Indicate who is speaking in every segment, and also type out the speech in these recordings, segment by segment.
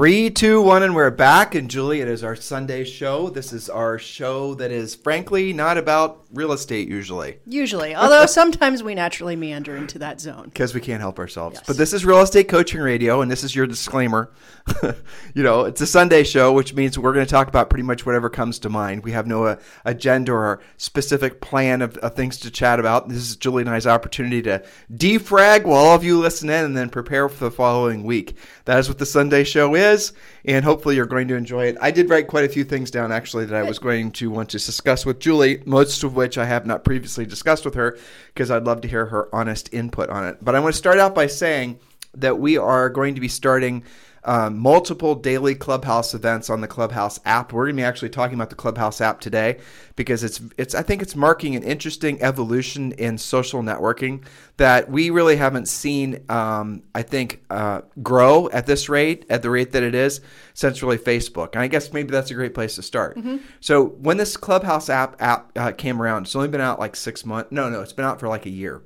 Speaker 1: Three, two, one, and we're back. And Julie, it is our Sunday show. This is our show that is, frankly, not about real estate usually.
Speaker 2: Usually, although sometimes we naturally meander into that zone.
Speaker 1: Because we can't help ourselves.
Speaker 2: Yes.
Speaker 1: But this is Real Estate Coaching Radio, and this is your disclaimer. you know, it's a Sunday show, which means we're going to talk about pretty much whatever comes to mind. We have no uh, agenda or specific plan of, of things to chat about. This is Julie and I's opportunity to defrag while all of you listen in and then prepare for the following week. That is what the Sunday show is, and hopefully you're going to enjoy it. I did write quite a few things down, actually, that I was going to want to discuss with Julie, most of which I have not previously discussed with her, because I'd love to hear her honest input on it. But I want to start out by saying that we are going to be starting um, multiple daily Clubhouse events on the Clubhouse app. We're going to be actually talking about the Clubhouse app today because it's it's I think it's marking an interesting evolution in social networking that we really haven't seen. Um, I think uh, grow at this rate, at the rate that it is, since really Facebook. And I guess maybe that's a great place to start. So when this Clubhouse app app uh, came around, it's only been out like six months. No, no, it's been out for like a year.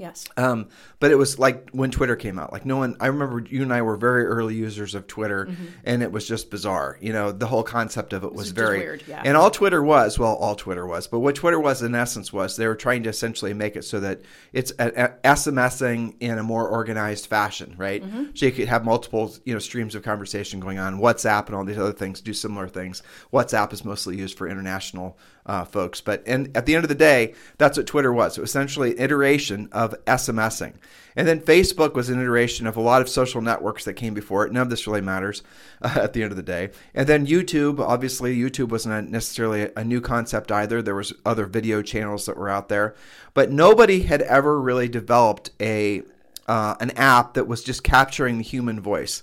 Speaker 2: Yes.
Speaker 1: Um, but it was like when Twitter came out. Like no one, I remember you and I were very early users of Twitter, and it was just bizarre. You know, the whole concept of it was
Speaker 2: just
Speaker 1: very
Speaker 2: weird, yeah.
Speaker 1: And all Twitter was, well, all Twitter was, but what Twitter was in essence was they were trying to essentially make it so that it's a, a SMSing in a more organized fashion, right? So you could have multiple, you know, streams of conversation going on. WhatsApp and all these other things do similar things. WhatsApp is mostly used for international uh, folks, but at the end of the day, that's what Twitter was. It was essentially an iteration of SMSing. And then Facebook was an iteration of a lot of social networks that came before it. None of this really matters uh, at the end of the day. And then YouTube, obviously, YouTube wasn't necessarily a, a new concept either. There was other video channels that were out there, but nobody had ever really developed a uh, an app that was just capturing the human voice.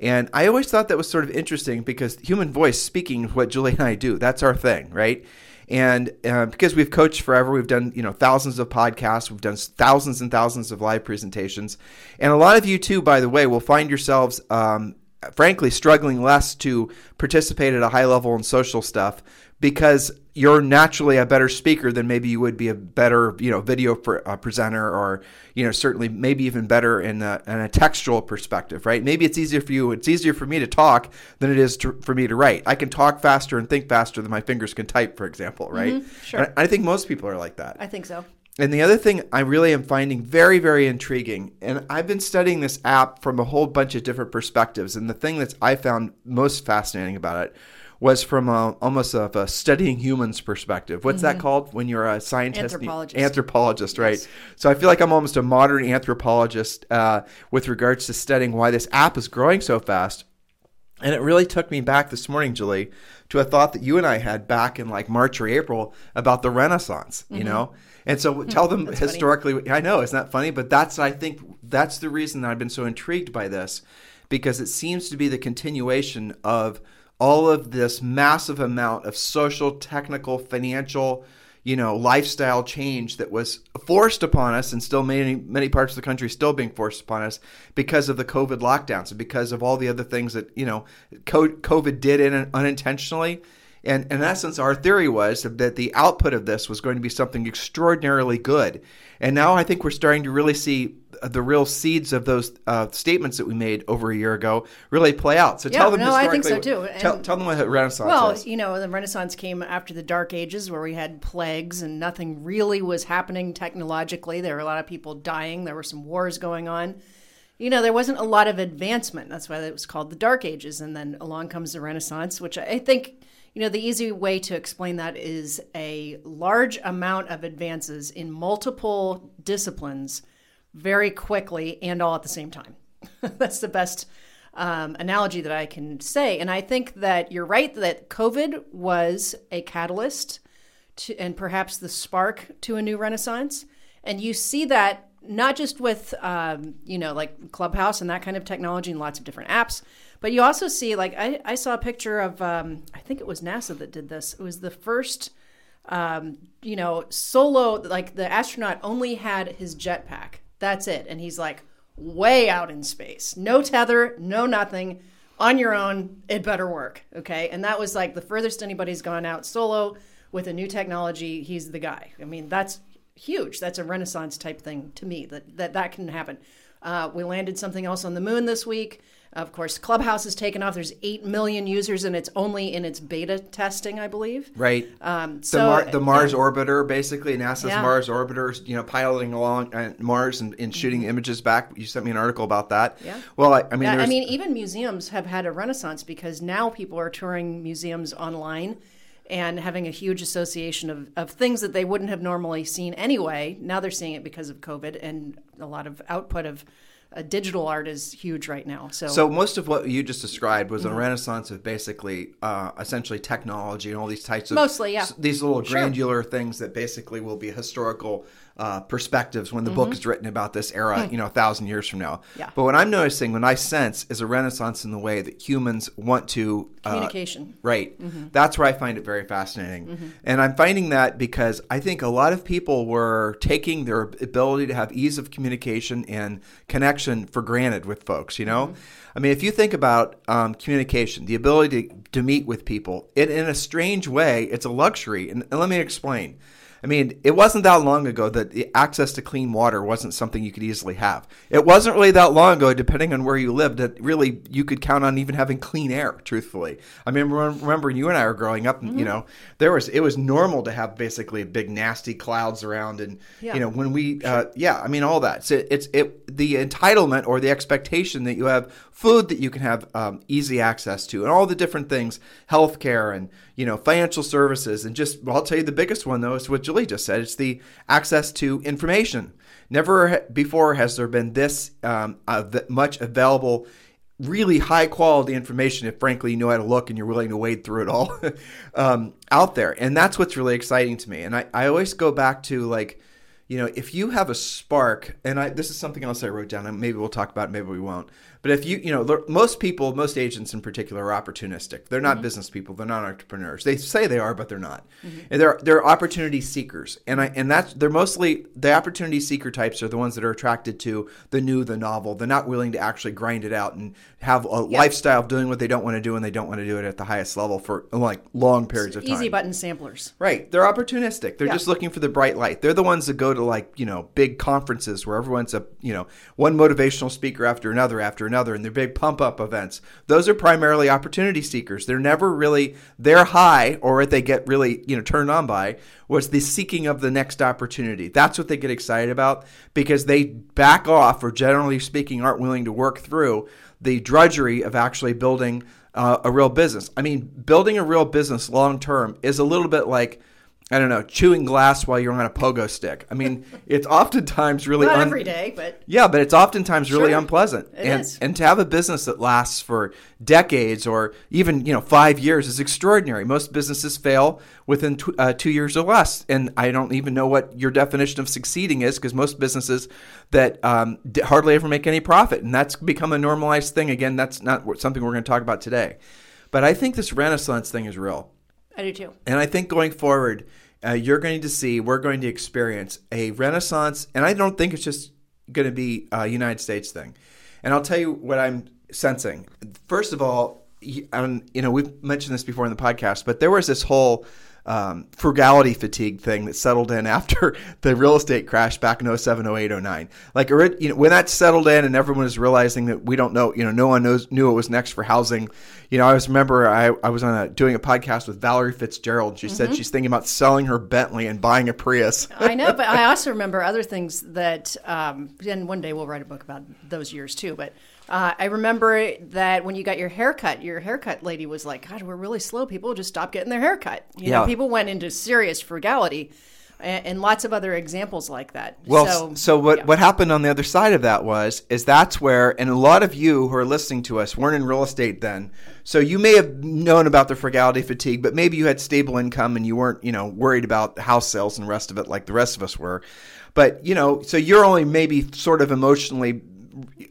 Speaker 1: And I always thought that was sort of interesting because human voice speaking is what Julie and I do. That's our thing, right? And uh, because we've coached forever, we've done you know thousands of podcasts, we've done thousands and thousands of live presentations, and a lot of you too, by the way, will find yourselves, um, frankly, struggling less to participate at a high level in social stuff because you're naturally a better speaker than maybe you would be a better you know video pre- uh, presenter or you know certainly maybe even better in a, in a textual perspective right maybe it's easier for you it's easier for me to talk than it is to, for me to write i can talk faster and think faster than my fingers can type for example right
Speaker 2: sure.
Speaker 1: And I, I think most people are like that
Speaker 2: I think so.
Speaker 1: and the other thing I really am finding very, very intriguing, and I've been studying this app from a whole bunch of different perspectives. And the thing that I found most fascinating about it was from a, almost of a studying humans perspective. What's that called when you're a scientist?
Speaker 2: Mm-hmm. Anthropologist.
Speaker 1: Anthropologist, right? So I feel like I'm almost a modern anthropologist uh, with regards to studying why this app is growing so fast. And it really took me back this morning, Julie, to a thought that you and I had back in like March or April about the Renaissance, you know? And so tell them
Speaker 2: That's funny.
Speaker 1: historically, I know, isn't that funny? But that's, I think, that's the reason that I've been so intrigued by this because it seems to be the continuation of all of this massive amount of social, technical, financial, you know, lifestyle change that was forced upon us, and still many many parts of the country still being forced upon us because of the COVID lockdowns and because of all the other things that you know COVID did in unintentionally. And in essence, our theory was that the output of this was going to be something extraordinarily good. And now I think we're starting to really see the real seeds of those uh, statements that we made over a year ago really play out. So
Speaker 2: Yeah,
Speaker 1: tell them
Speaker 2: no, I think so too.
Speaker 1: Tell, tell them what the Renaissance
Speaker 2: Well,
Speaker 1: is.
Speaker 2: you know, the Renaissance came after the Dark Ages where we had plagues and nothing really was happening technologically. There were a lot of people dying, there were some wars going on. You know, there wasn't a lot of advancement. That's why it was called the Dark Ages. And then along comes the Renaissance, which I think, you know, the easy way to explain that is a large amount of advances in multiple disciplines very quickly and all at the same time. That's the best um, analogy that I can say. And I think that you're right that COVID was a catalyst to, and perhaps the spark to a new renaissance. And you see that not just with, um, you know, like Clubhouse and that kind of technology and lots of different apps, but you also see, like, I, I saw a picture of, um, I think it was NASA that did this. It was the first um, you know, solo, like the astronaut only had his jetpack. That's it. And he's like way out in space. No tether, no nothing. On your own, it better work. Okay. And that was like the furthest anybody's gone out solo with a new technology. He's the guy. I mean, that's huge. That's a renaissance type thing to me that that, that can happen. Uh, we landed something else on the moon this week. Of course, Clubhouse has taken off. There's 8 million users, and it's only in its beta testing, I believe.
Speaker 1: Right.
Speaker 2: Um,
Speaker 1: the, Mar- the Mars
Speaker 2: yeah.
Speaker 1: orbiter, basically NASA's
Speaker 2: Yeah.
Speaker 1: Mars orbiter, you know, piloting along Mars and, and shooting images back. You sent me an article about that.
Speaker 2: Mm-hmm. Yeah.
Speaker 1: Well, I, I mean,
Speaker 2: Yeah, I mean, even museums have had a renaissance because now people are touring museums online and having a huge association of, of things that they wouldn't have normally seen anyway. Now they're seeing it because of COVID, and a lot of output of uh, digital art is huge right now. So,
Speaker 1: So most of what you just described was
Speaker 2: Mm-hmm.
Speaker 1: a renaissance of basically, uh, essentially technology and all these types of
Speaker 2: Mostly, yeah.
Speaker 1: s- these little
Speaker 2: Sure.
Speaker 1: granular things that basically will be historical uh, perspectives when the book is written about this era, you know, a thousand years from now.
Speaker 2: Mm-hmm. Yeah.
Speaker 1: But what I'm noticing, what I sense, is a renaissance in the way that humans want to uh,
Speaker 2: communication.
Speaker 1: Right.
Speaker 2: Mm-hmm.
Speaker 1: That's where I find it very fascinating. And I'm finding that because I think a lot of people were taking their ability to have ease of communication and connection for granted with folks, you know? I mean, if you think about um, communication, the ability to, to meet with people, it, in a strange way, it's a luxury. And, and let me explain. I mean, it wasn't that long ago that the access to clean water wasn't something you could easily have. It wasn't really that long ago, depending on where you lived, that really you could count on even having clean air. Truthfully, I mean, remember when you and I were growing up, and you know, there was it was normal to have basically big nasty clouds around, and
Speaker 2: Yeah.
Speaker 1: you know, when we, uh, yeah, I mean, all that. So it's it the entitlement or the expectation that you have food that you can have um, easy access to, and all the different things, healthcare and you know financial services, and just well, I'll tell you the biggest one though is what Julie just said. It's the access to information. Never before has there been this um, much available. Really high quality information, if frankly you know how to look and you're willing to wade through it all um, out there. And that's what's really exciting to me. And I, I always go back to like, you know, if you have a spark, and I this is something else I wrote down, and maybe we'll talk about it, maybe we won't. But if you, you know, most people, most agents in particular, are opportunistic. They're not mm-hmm. business people. They're not entrepreneurs. They say they are, but they're not. Mm-hmm. And they're they're opportunity seekers, and I and that's they're mostly the opportunity seeker types are the ones that are attracted to the new, the novel. They're not willing to actually grind it out and have a lifestyle of doing what they don't want to do, and they don't want to do it at the highest level for like long periods of time.
Speaker 2: Easy button samplers.
Speaker 1: Right. They're opportunistic. They're
Speaker 2: Yeah.
Speaker 1: just looking for the bright light. They're the ones that go to like, you know, big conferences where everyone's a, you know, one motivational speaker after another after another and they're big pump up events. Those are primarily opportunity seekers. They're never really their high or what they get really, you know, turned on by was the seeking of the next opportunity. That's what they get excited about because they back off or generally speaking aren't willing to work through the drudgery of actually building uh, a real business. I mean, building a real business long term is a little bit like I don't know, chewing glass while you're on a pogo stick. I mean, it's oftentimes really
Speaker 2: Not
Speaker 1: un-
Speaker 2: every day, but
Speaker 1: yeah, but it's oftentimes really unpleasant.
Speaker 2: It
Speaker 1: and
Speaker 2: is.
Speaker 1: and to have a business that lasts for decades or even you know five years is extraordinary. Most businesses fail within tw- uh, two years or less, and I don't even know what your definition of succeeding is because most businesses that um, d- hardly ever make any profit, and that's become a normalized thing. Again, that's not something we're going to talk about today. But I think this Renaissance thing is real.
Speaker 2: I do too.
Speaker 1: And I think going forward, uh, you're going to see, we're going to experience a renaissance. And I don't think it's just going to be a United States thing. And I'll tell you what I'm sensing. First of all, you know, we've mentioned this before in the podcast, but there was this whole um, frugality fatigue thing that settled in after the real estate crash back in 07, 08, 09. Like, you know, when that settled in and everyone was realizing that we don't know, you know, no one knows knew what was next for housing. You know, I was remember I, I was on a, doing a podcast with Valerie Fitzgerald. She
Speaker 2: Mm-hmm.
Speaker 1: said she's thinking about selling her Bentley and buying a Prius.
Speaker 2: I know, but I also remember other things that, um, and one day we'll write a book about those years too. But uh, I remember that when you got your haircut, your haircut lady was like, "God, we're really slow. People just stop getting their haircut." You know,
Speaker 1: Yeah.
Speaker 2: people went into serious frugality, and, and lots of other examples like that.
Speaker 1: Well,
Speaker 2: so,
Speaker 1: so, what
Speaker 2: yeah.
Speaker 1: what happened on the other side of that was is that's where, and a lot of you who are listening to us weren't in real estate then, so you may have known about the frugality fatigue, but maybe you had stable income and you weren't, you know, worried about house sales and the rest of it like the rest of us were. But you know, so you're only maybe sort of emotionally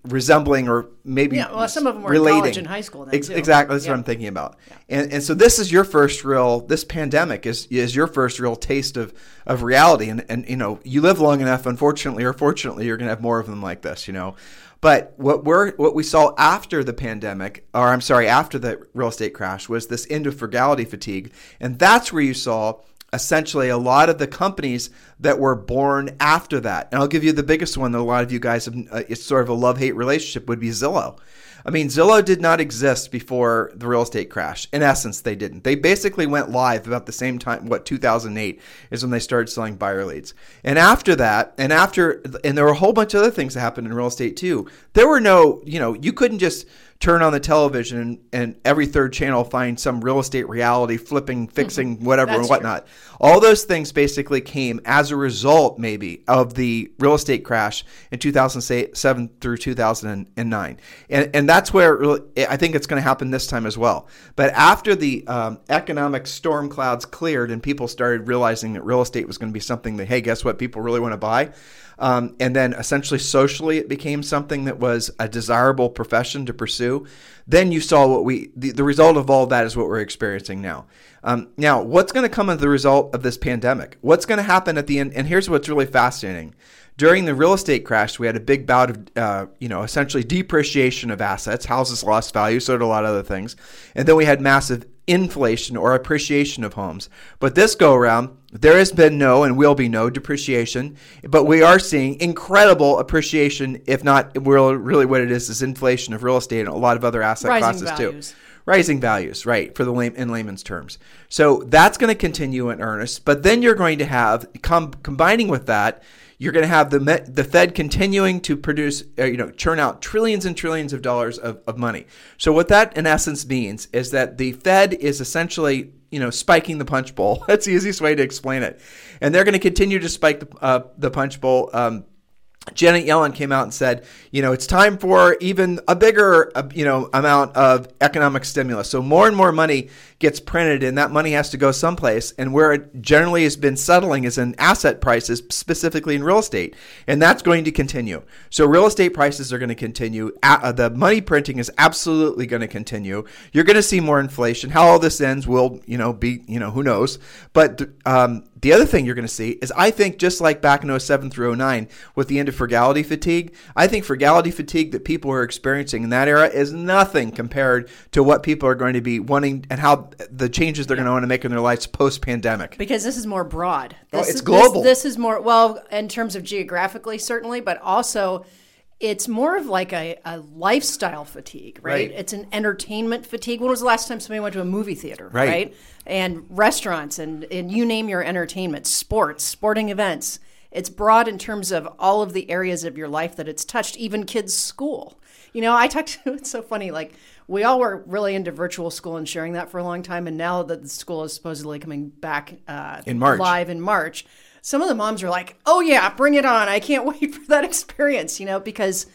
Speaker 1: resembling or maybe
Speaker 2: Yeah, well, some of them were in college and high school then,
Speaker 1: Ex-
Speaker 2: too.
Speaker 1: Exactly, that's
Speaker 2: Yeah.
Speaker 1: what I'm thinking about. And and so this is your first real this pandemic is is your first real taste of of reality and and you know, you live long enough unfortunately or fortunately you're going to have more of them like this, you know. But what we're what we saw after the pandemic, or I'm sorry, after the real estate crash, was this end of frugality fatigue, and that's where you saw essentially a lot of the companies that were born after that. And I'll give you the biggest one that a lot of you guys have. Uh, it's sort of a love hate relationship would be Zillow. I mean, Zillow did not exist before the real estate crash. In essence, they didn't. They basically went live about the same time, what, 2008 is when they started selling buyer leads. And after that, and after, and there were a whole bunch of other things that happened in real estate too. There were no, you know, you couldn't just turn on the television and, and every third channel find some real estate reality flipping, fixing, whatever, and whatnot. True. All those things basically came as a result, maybe, of the real estate crash in 2007 through 2009. And, and that's where I think it's going to happen this time as well. But after the um, economic storm clouds cleared and people started realizing that real estate was going to be something that, hey, guess what, people really want to buy um, and then essentially socially it became something that was a desirable profession to pursue. Then you saw what we, the, the result of all that is what we're experiencing now. Um, now, what's going to come as the result of this pandemic? What's going to happen at the end? And here's what's really fascinating. During the real estate crash, we had a big bout of, uh, you know, essentially depreciation of assets. Houses lost value, so did a lot of other things. And then we had massive inflation or appreciation of homes. But this go around, there has been no and will be no depreciation, but we are seeing incredible appreciation, if not really what it is, is inflation of real estate and a lot of other asset
Speaker 2: Rising
Speaker 1: classes
Speaker 2: values.
Speaker 1: too. Rising values, right, for the lay- in layman's terms. So that's going to continue in earnest. But then you're going to have, com- combining with that, you're going to have the the Fed continuing to produce, uh, you know, churn out trillions and trillions of dollars of, of money. So what that in essence means is that the Fed is essentially, you know, spiking the punch bowl. That's the easiest way to explain it, and they're going to continue to spike the uh, the punch bowl. Um, Janet Yellen came out and said, you know, it's time for even a bigger, uh, you know, amount of economic stimulus. So more and more money gets printed, and that money has to go someplace. And where it generally has been settling is in asset prices, specifically in real estate, and that's going to continue. So real estate prices are going to continue. Uh, the money printing is absolutely going to continue. You're going to see more inflation. How all this ends will, you know, be, you know, who knows. But um, the other thing you're going to see is I think just like back in 07 through 09 with the end of frugality fatigue, I think frugality fatigue that people are experiencing in that era is nothing compared to what people are going to be wanting and how the changes they're yeah. going to want to make in their lives post pandemic.
Speaker 2: Because this is more broad.
Speaker 1: Oh,
Speaker 2: this
Speaker 1: oh, it's global.
Speaker 2: This, this is more, well, in terms of geographically, certainly, but also it's more of like a, a lifestyle fatigue, right? right? It's an entertainment fatigue. When was the last time somebody went to a movie theater, right? right? And restaurants and, and you name your entertainment, sports, sporting events. It's broad in terms of all of the areas of your life that it's touched, even kids' school. You know, I talked to, it's so funny, like we all were really into virtual school and sharing that for a long time. And now that the school is supposedly coming back uh,
Speaker 1: in March.
Speaker 2: live in March, some of the moms are like, "Oh yeah, bring it on! I can't wait for that experience." You know, because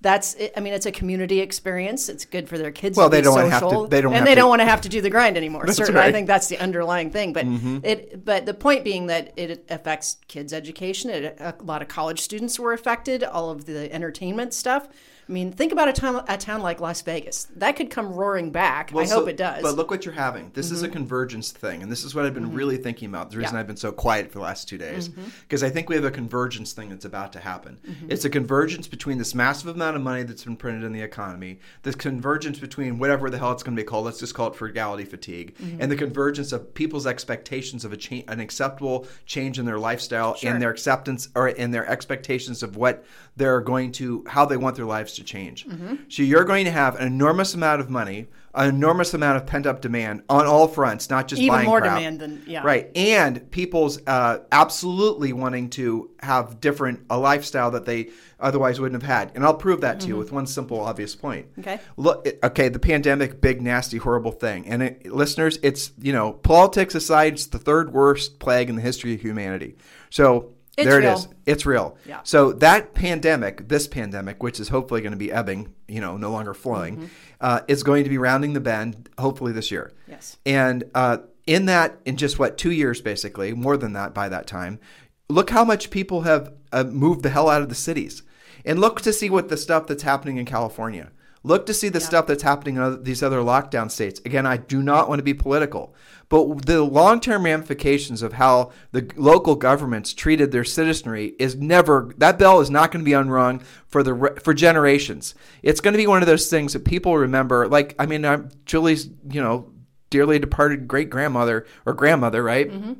Speaker 2: that's I mean, it's a community experience. It's good for their kids.
Speaker 1: Well,
Speaker 2: they
Speaker 1: don't
Speaker 2: social,
Speaker 1: have to. They don't,
Speaker 2: and they to. don't want to have to do the grind anymore. Certainly,
Speaker 1: right.
Speaker 2: I think that's the underlying thing. But mm-hmm. it, but the point being that it affects kids' education. It, a lot of college students were affected. All of the entertainment stuff. I mean, think about a town, a town like Las Vegas. That could come roaring back. Well, I so, hope it does.
Speaker 1: But look what you're having. This mm-hmm. is a mm-hmm. convergence thing, and this is what I've been mm-hmm. really thinking about. The reason yeah. I've been so quiet for the last two days, because mm-hmm. I think we have a convergence thing that's about to happen. Mm-hmm. It's a convergence between this massive amount of money that's been printed in the economy, this convergence between whatever the hell it's going to be called. Let's just call it frugality fatigue, and the convergence of people's expectations of a cha- an acceptable change in their lifestyle sure. and their acceptance or in their expectations of what they're going to, how they want their lives to change. So you're going to have an enormous amount of money, an enormous amount of pent up demand on all fronts, not just
Speaker 2: even
Speaker 1: buying
Speaker 2: more
Speaker 1: crap.
Speaker 2: demand than yeah,
Speaker 1: right. And people's uh, absolutely wanting to have different a lifestyle that they otherwise wouldn't have had. And I'll prove that to mm-hmm. you with one simple, obvious point.
Speaker 2: Okay.
Speaker 1: Look, okay, the pandemic, big, nasty, horrible thing. And it, listeners, it's you know, politics aside, it's the third worst plague in the history of humanity. So
Speaker 2: it's
Speaker 1: there
Speaker 2: real.
Speaker 1: it is. It's real.
Speaker 2: Yeah.
Speaker 1: So that pandemic, this pandemic, which is hopefully going to be ebbing, you know, no longer flowing, mm-hmm. uh, is going to be rounding the bend, hopefully this year.
Speaker 2: Yes.
Speaker 1: And uh, in that, in just what two years, basically, more than that by that time, look how much people have uh, moved the hell out of the cities, and look to see what the stuff that's happening in California. Look to see the yeah. stuff that's happening in these other lockdown states. Again, I do not want to be political, but the long term ramifications of how the local governments treated their citizenry is never, that bell is not going to be unrung for, the, for generations. It's going to be one of those things that people remember. Like, I mean, I'm Julie's, you know, dearly departed great grandmother or grandmother, right? Mm-hmm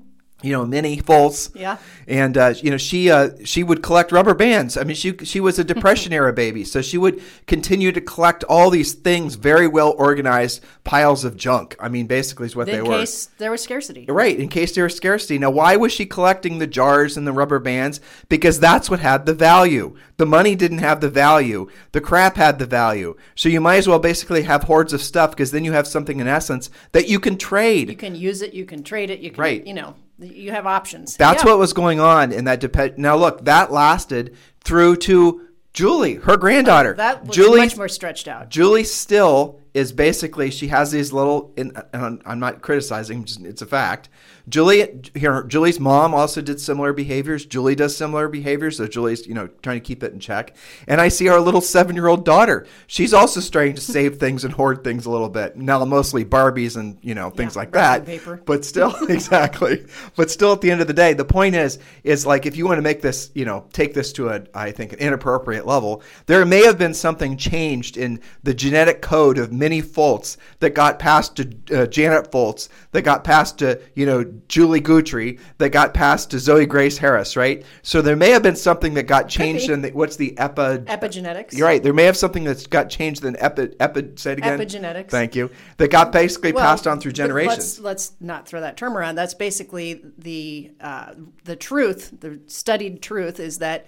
Speaker 1: you know, Minnie Foltz.
Speaker 2: Yeah.
Speaker 1: And uh, you know, she uh, she would collect rubber bands. I mean, she she was a depression era baby, so she would continue to collect all these things, very well organized piles of junk. I mean, basically, is what
Speaker 2: In
Speaker 1: they were.
Speaker 2: In case there was scarcity.
Speaker 1: Right, in case there was scarcity. Now, why was she collecting the jars and the rubber bands? Because that's what had the value. The money didn't have the value. The crap had the value. So you might as well basically have hordes of stuff because then you have something in essence that you can trade.
Speaker 2: You can use it, you can trade it, you can,
Speaker 1: Right.
Speaker 2: you know, you have options.
Speaker 1: That's
Speaker 2: Yeah.
Speaker 1: what was going on in that dep- Now look, that lasted through to Julie, her granddaughter.
Speaker 2: that was
Speaker 1: Julie
Speaker 2: much more stretched out.
Speaker 1: Julie still is basically she has these little. And I'm not criticizing; it's a fact. Julie, here, Julie's mom also did similar behaviors. Julie does similar behaviors, so Julie's you know trying to keep it in check. And I see our little seven year old daughter; she's also starting to save things and hoard things a little bit. Now, mostly Barbies and you know things
Speaker 2: Yeah,
Speaker 1: like that.
Speaker 2: paper.
Speaker 1: But still, exactly. But still, at the end of the day, the point is, is like if you want to make this, you know, take this to a, I think, an inappropriate level, there may have been something changed in the genetic code of Minnie Foltz that got passed to uh, Janet Foltz, that got passed to, you know, Julie Guthrie, that got passed to Zoe Grace Harris, right? So there may have been something that got changed in the, what's the epi?
Speaker 2: Epigenetics.
Speaker 1: You're right. There may have something that's got changed in epi. epi say it again.
Speaker 2: Epigenetics.
Speaker 1: Thank you. That got basically
Speaker 2: Well,
Speaker 1: passed on through generations.
Speaker 2: Let's, let's not throw that term around. That's basically the uh, the truth. The studied truth is that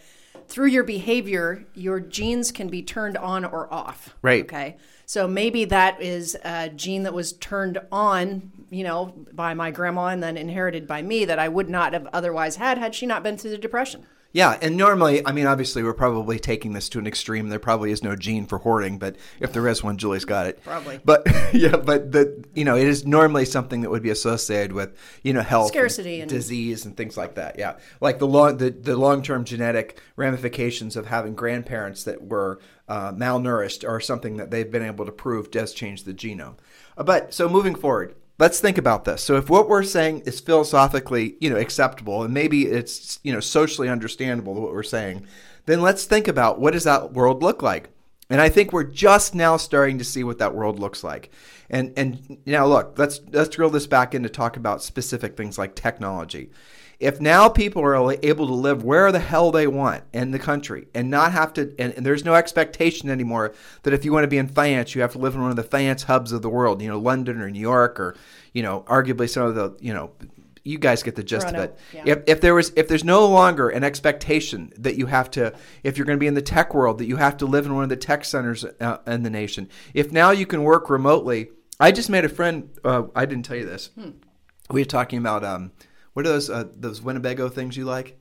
Speaker 2: through your behavior, your genes can be turned on or off.
Speaker 1: Right.
Speaker 2: Okay. So maybe that is a gene that was turned on, you know, by my grandma and then inherited by me that I would not have otherwise had had she not been through the depression.
Speaker 1: Yeah, and normally, I mean, obviously, we're probably taking this to an extreme. There probably is no gene for hoarding, but if there is one, Julie's got it.
Speaker 2: Probably.
Speaker 1: But yeah, but the you know, it is normally something that would be associated with you know health,
Speaker 2: Scarcity and-
Speaker 1: disease, and things like that. Yeah, like the long the, the long term genetic ramifications of having grandparents that were uh, malnourished or something that they've been able to prove does change the genome. Uh, but so moving forward, let's think about this. So if what we're saying is philosophically, you know, acceptable and maybe it's, you know, socially understandable what we're saying, then let's think about what does that world look like? And I think we're just now starting to see what that world looks like. And and now look, let's let's drill this back in to talk about specific things like technology. If now people are able to live where the hell they want in the country and not have to, and, and there's no expectation anymore that if you want to be in finance, you have to live in one of the finance hubs of the world, you know, London or New York or, you know, arguably some of the, you know, you guys get the gist of it.
Speaker 2: yeah.
Speaker 1: If, if there was if there's no longer an expectation that you have to if you're going to be in the tech world that you have to live in one of the tech centers uh, in the nation if now you can work remotely i just made a friend uh, i didn't tell you this
Speaker 2: Hmm.
Speaker 1: we were talking about um, what are those uh, those winnebago things you like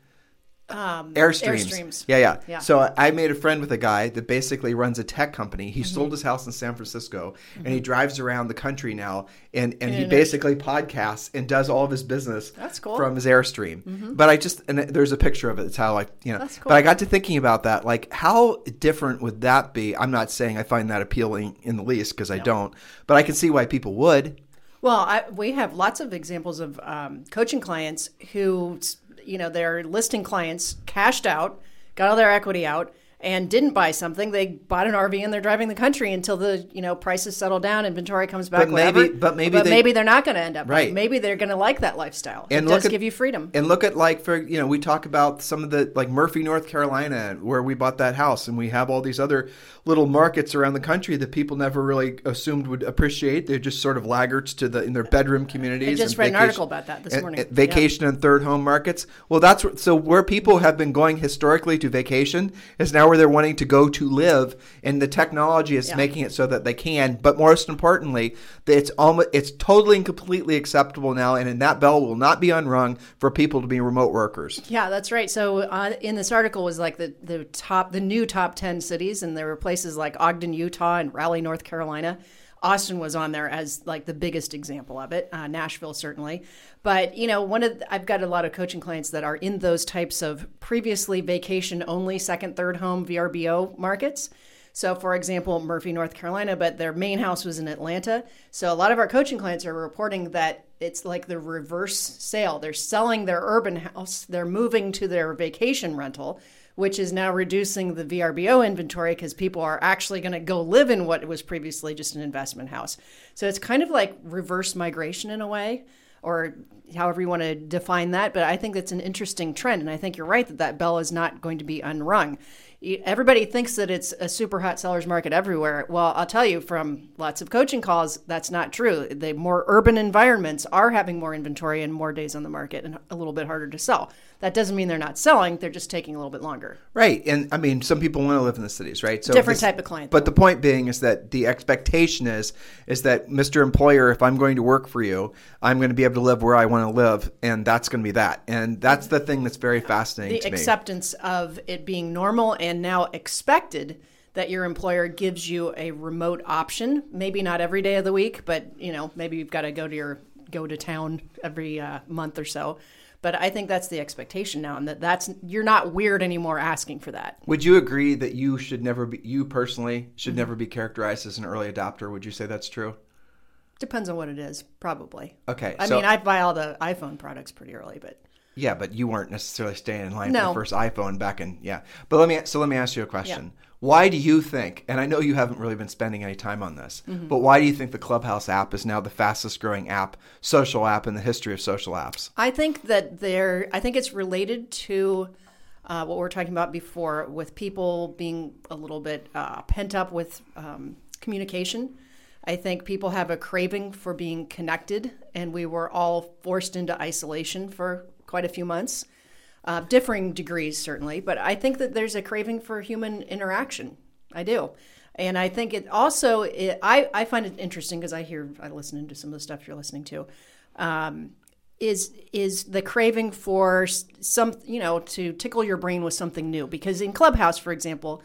Speaker 2: Um,
Speaker 1: Airstreams.
Speaker 2: Airstreams.
Speaker 1: Yeah, yeah,
Speaker 2: Yeah. Mm-hmm.
Speaker 1: So I- made a friend with a guy that basically runs a tech company. He sold his house in San Francisco and he drives around the country now and, and he
Speaker 2: In
Speaker 1: basically podcasts and does all of his business
Speaker 2: That's cool.
Speaker 1: from his Airstream. But I just, and there's a picture of it. It's how I, you know,
Speaker 2: That's cool.
Speaker 1: but I got to thinking about that. Like, how different would that be? I'm not saying I find that appealing in the least because I don't, but I can see why people would.
Speaker 2: Well, I, we have lots of examples of um, coaching clients who, you know, their listing clients cashed out, got all their equity out, and didn't buy something. They bought an RV and they're driving the country until the you know prices settle down, inventory comes back.
Speaker 1: But maybe-
Speaker 2: whatever.
Speaker 1: but maybe
Speaker 2: but
Speaker 1: they-
Speaker 2: maybe they're not going to end up
Speaker 1: Right.
Speaker 2: Maybe they're going to like that lifestyle.
Speaker 1: And
Speaker 2: it
Speaker 1: look
Speaker 2: does
Speaker 1: at-
Speaker 2: give you freedom.
Speaker 1: And look at like for you know we talk about some of the like Murphy, North Carolina, where we bought that house, and we have all these other little markets around the country that people never really assumed would appreciate. They're just sort of laggards to the in their bedroom communities.
Speaker 2: I just read an article about that this morning.
Speaker 1: and vacation and third home markets. Well, that's so where people have been going historically to vacation is now where they're wanting to go to live, and the technology is
Speaker 2: Yeah.
Speaker 1: making it so that they can. But most importantly, it's almost it's totally and completely acceptable now, and, and that bell will not be unrung for people to be remote workers.
Speaker 2: Yeah, that's right. So uh, in this article was like the the top the new top 10 cities and there were places like Ogden, Utah and Raleigh, North Carolina. Austin was on there as like the biggest example of it. Uh, Nashville certainly, but you know, one of the, I've got a lot of coaching clients that are in those types of previously vacation only second, third home VRBO markets. So, for example, Murphy, North Carolina, but their main house was in Atlanta. So, a lot of our coaching clients are reporting that it's like the reverse sale. They're selling their urban house, they're moving to their vacation rental, which is now reducing the VRBO inventory because people are actually going to go live in what was previously just an investment house. So, it's kind of like reverse migration in a way. or however you want to define that. But I think that's an interesting trend, and I think you're right that that bell is not going to be unrung. Everybody thinks that it's a super hot seller's market everywhere. Well, I'll tell you from lots of coaching calls, that's not true. The more urban environments are having more inventory and more days on the market and a little bit harder to sell. That doesn't mean they're not selling; they're just taking a little bit longer.
Speaker 1: Right, and I mean, some people want to live in the cities, right?
Speaker 2: So different this, type of client.
Speaker 1: But the point being is that the expectation is is that Mr. Employer, if I'm going to work for you, I'm going to be able to live where I want to live, and that's going to be that. And that's the thing that's very fascinating.
Speaker 2: The acceptance of it being normal and now expected that your employer gives you a remote option. Maybe not every day of the week, but you know, maybe you've got to go to your go to town every uh, month or so but I think that's the expectation now, and that that's you're not weird anymore asking for that.
Speaker 1: Would you agree that you should never be you personally should mm-hmm. never be characterized as an early adopter? Would you say that's true?
Speaker 2: Depends on what it is, probably.
Speaker 1: Okay.
Speaker 2: I so, mean, I buy all the iPhone products pretty early, but
Speaker 1: yeah, but you weren't necessarily staying in line
Speaker 2: no.
Speaker 1: for the first iPhone back in yeah. But let me so let me ask you a question. Yeah. Why do you think, and I know you haven't really been spending any time on this, mm-hmm. but why do you think the Clubhouse app is now the fastest growing app, social app in the history of social apps?
Speaker 2: I think that there, I think it's related to uh, what we are talking about before with people being a little bit uh, pent up with um, communication. I think people have a craving for being connected, and we were all forced into isolation for quite a few months uh, differing degrees certainly, but I think that there's a craving for human interaction. I do. And I think it also, it, I, I find it interesting because I hear, I listen to some of the stuff you're listening to, um, is, is the craving for some, you know, to tickle your brain with something new. Because in Clubhouse, for example,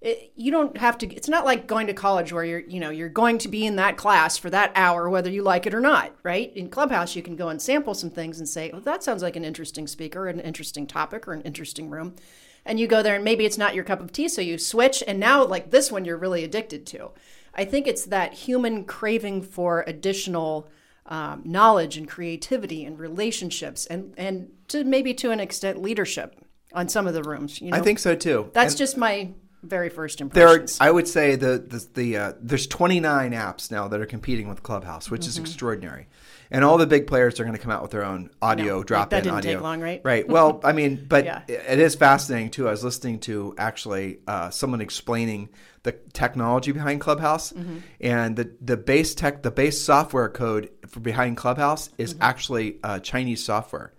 Speaker 2: it, you don't have to it's not like going to college where you're you know you're going to be in that class for that hour whether you like it or not right? In clubhouse you can go and sample some things and say well that sounds like an interesting speaker an interesting topic or an interesting room. And you go there and maybe it's not your cup of tea so you switch and now like this one you're really addicted to. I think it's that human craving for additional um, knowledge and creativity and relationships and and to maybe to an extent leadership on some of the rooms you know?
Speaker 1: i think so too.
Speaker 2: That's
Speaker 1: and-
Speaker 2: just my very first impressions.
Speaker 1: There, I would say the the, the uh, there's 29 apps now that are competing with Clubhouse, which mm-hmm. is extraordinary, and all the big players are going to come out with their own audio no, drop
Speaker 2: that
Speaker 1: in audio.
Speaker 2: Take long, right?
Speaker 1: Right. Well, I mean, but yeah. it is fascinating too. I was listening to actually uh, someone explaining the technology behind Clubhouse, mm-hmm. and the the base tech, the base software code for behind Clubhouse is mm-hmm. actually uh, Chinese software.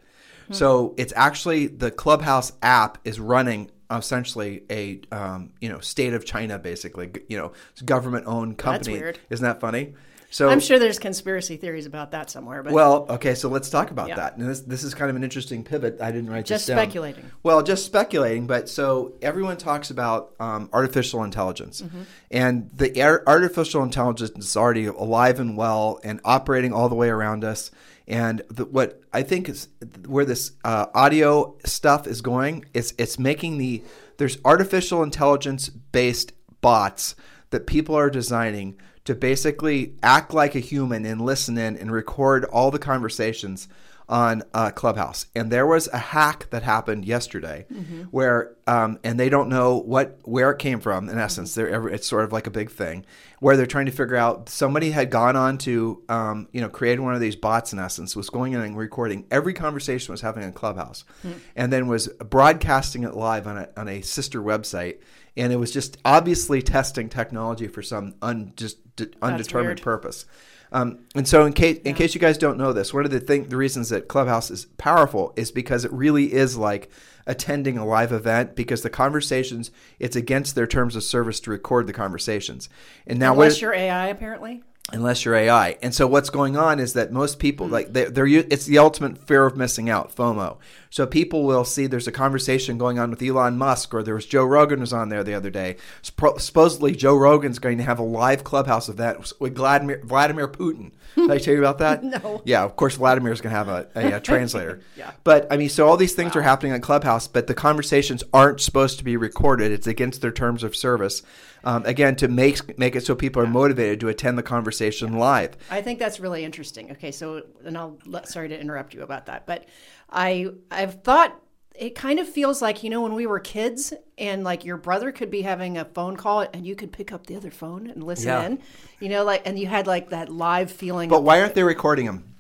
Speaker 1: Hmm. So it's actually the Clubhouse app is running essentially a um, you know state of China, basically. You know, government owned company.
Speaker 2: That's weird.
Speaker 1: Isn't that funny?
Speaker 2: So I'm sure there's conspiracy theories about that somewhere. But
Speaker 1: well, okay, so let's talk about yeah. that. And this this is kind of an interesting pivot. I didn't write
Speaker 2: just
Speaker 1: this
Speaker 2: down. speculating.
Speaker 1: Well, just speculating. But so everyone talks about um, artificial intelligence, mm-hmm. and the artificial intelligence is already alive and well and operating all the way around us. And the, what I think is where this uh, audio stuff is going is it's making the there's artificial intelligence based bots that people are designing to basically act like a human and listen in and record all the conversations on uh, Clubhouse. And there was a hack that happened yesterday mm-hmm. where, um, and they don't know what where it came from. In essence, mm-hmm. it's sort of like a big thing where they're trying to figure out somebody had gone on to, um, you know, create one of these bots. In essence, was going in and recording every conversation was having in Clubhouse, mm-hmm. and then was broadcasting it live on a on a sister website. And it was just obviously testing technology for some un, just undetermined purpose. Um, and so, in case in case you guys don't know this, one of the thing the reasons that Clubhouse is powerful is because it really is like attending a live event because the conversations it's against their terms of service to record the conversations. And now,
Speaker 2: unless what, you're AI, apparently
Speaker 1: unless you're AI. And so what's going on is that most people mm. like they're, they're, it's the ultimate fear of missing out, FOMO. So people will see there's a conversation going on with Elon Musk, or there was Joe Rogan was on there the other day. Supposedly Joe Rogan's going to have a live clubhouse event with Vladimir Vladimir Putin. Did I tell you about that?
Speaker 2: no.
Speaker 1: Yeah, of course Vladimir's going to have a, a, a translator. yeah. But I mean, so all these things wow. are happening on Clubhouse, but the conversations aren't supposed to be recorded. It's against their terms of service um, again to make make it so people are motivated to attend the conversation live.
Speaker 2: I think that's really interesting. Okay, so and I'll sorry to interrupt you about that, but I I've thought it kind of feels like you know when we were kids and like your brother could be having a phone call and you could pick up the other phone and listen yeah. in you know like and you had like that live feeling
Speaker 1: but why aren't they recording them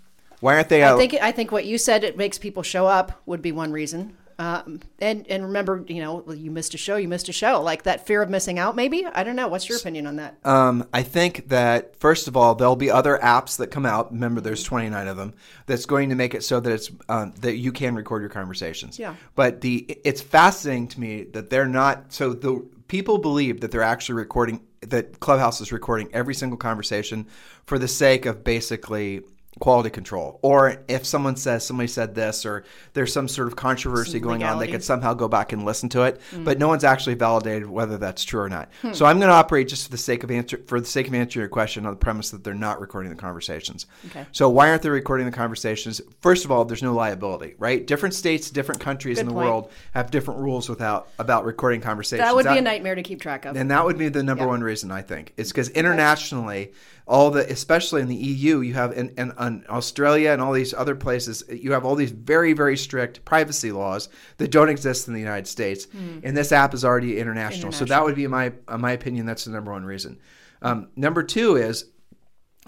Speaker 1: Why aren't they?
Speaker 2: I
Speaker 1: out-
Speaker 2: think I think what you said it makes people show up would be one reason. Um, and and remember, you know, you missed a show, you missed a show. Like that fear of missing out, maybe. I don't know. What's your opinion on that?
Speaker 1: Um, I think that first of all, there'll be other apps that come out. Remember, there's 29 of them. That's going to make it so that it's um, that you can record your conversations.
Speaker 2: Yeah.
Speaker 1: But the it's fascinating to me that they're not. So the people believe that they're actually recording that Clubhouse is recording every single conversation for the sake of basically quality control or if someone says somebody said this or there's some sort of controversy
Speaker 2: Some
Speaker 1: going on they could somehow go back and listen to it
Speaker 2: Mm.
Speaker 1: but no one's actually validated whether that's true or not
Speaker 2: Hmm.
Speaker 1: so i'm going to operate just for the sake of answer for the sake of answering your question on the premise that they're not recording the conversations
Speaker 2: Okay.
Speaker 1: so why aren't they recording the conversations first of all there's no liability right different states different countries in the
Speaker 2: point.
Speaker 1: world have different rules without about recording conversations
Speaker 2: That would be a nightmare to keep track of.
Speaker 1: and that would be the number
Speaker 2: Yeah.
Speaker 1: one reason I think. It's because internationally, all the, especially in the EU, you have in, in, in Australia and all these other places, you have all these very, very strict privacy laws that don't exist in the United States. And this app is already international. So that would be my, uh, my opinion. That's the number one reason. Um, number two is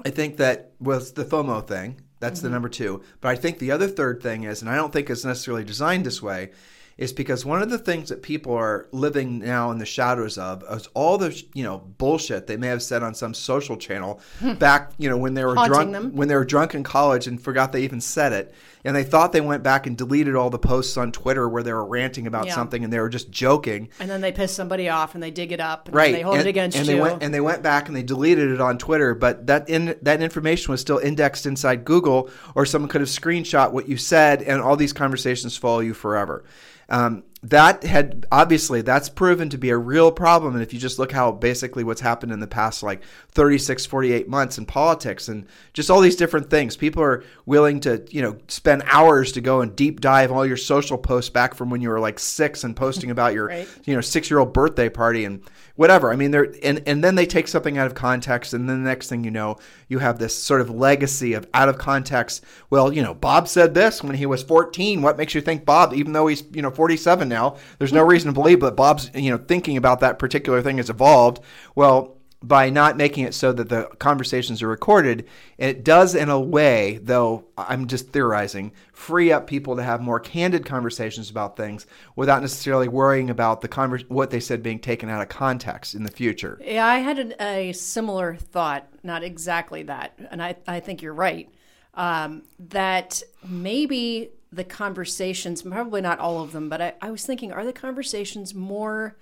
Speaker 1: I think that was the FOMO thing. That's the number two. But I think the other third thing is, and I don't think it's necessarily designed this way, is because one of the things that people are living now in the shadows of is all the you know bullshit they may have said on some social channel hmm. back you know when they were
Speaker 2: Haunting
Speaker 1: drunk
Speaker 2: them.
Speaker 1: when they were drunk in college and forgot they even said it and they thought they went back and deleted all the posts on Twitter where they were ranting about
Speaker 2: Yeah.
Speaker 1: something and they were just joking
Speaker 2: and then they piss somebody off and they dig it up and
Speaker 1: right
Speaker 2: they hold
Speaker 1: and,
Speaker 2: it against
Speaker 1: and
Speaker 2: you.
Speaker 1: they went and they went back and they deleted it on twitter but that in that information was still indexed inside google or someone could have screenshot what you said and all these conversations follow you forever um, that had obviously that's proven to be a real problem and if you just look how basically what's happened in the past like 36 48 months in politics and just all these different things people are willing to you know spend hours to go and deep dive all your social posts back from when you were like six and posting about your
Speaker 2: Right.
Speaker 1: you know six year old birthday party and whatever. I mean they're and, and then they take something out of context and then the next thing you know you have this sort of legacy of out of context. Well you know bob said this when he was 14 what makes you think bob even though he's you know 47 now there's no reason to believe that bob's you know thinking about that particular thing has evolved? Well by not making it so that the conversations are recorded, it does, in a way, though I'm just theorizing, free up people to have more candid conversations about things without necessarily worrying about the conver- what they said being taken out of context in the future.
Speaker 2: Yeah, I had an, a similar thought, not exactly that, and I, I think you're right. Um, that maybe the conversations, probably not all of them, but I, I was thinking, are the conversations more,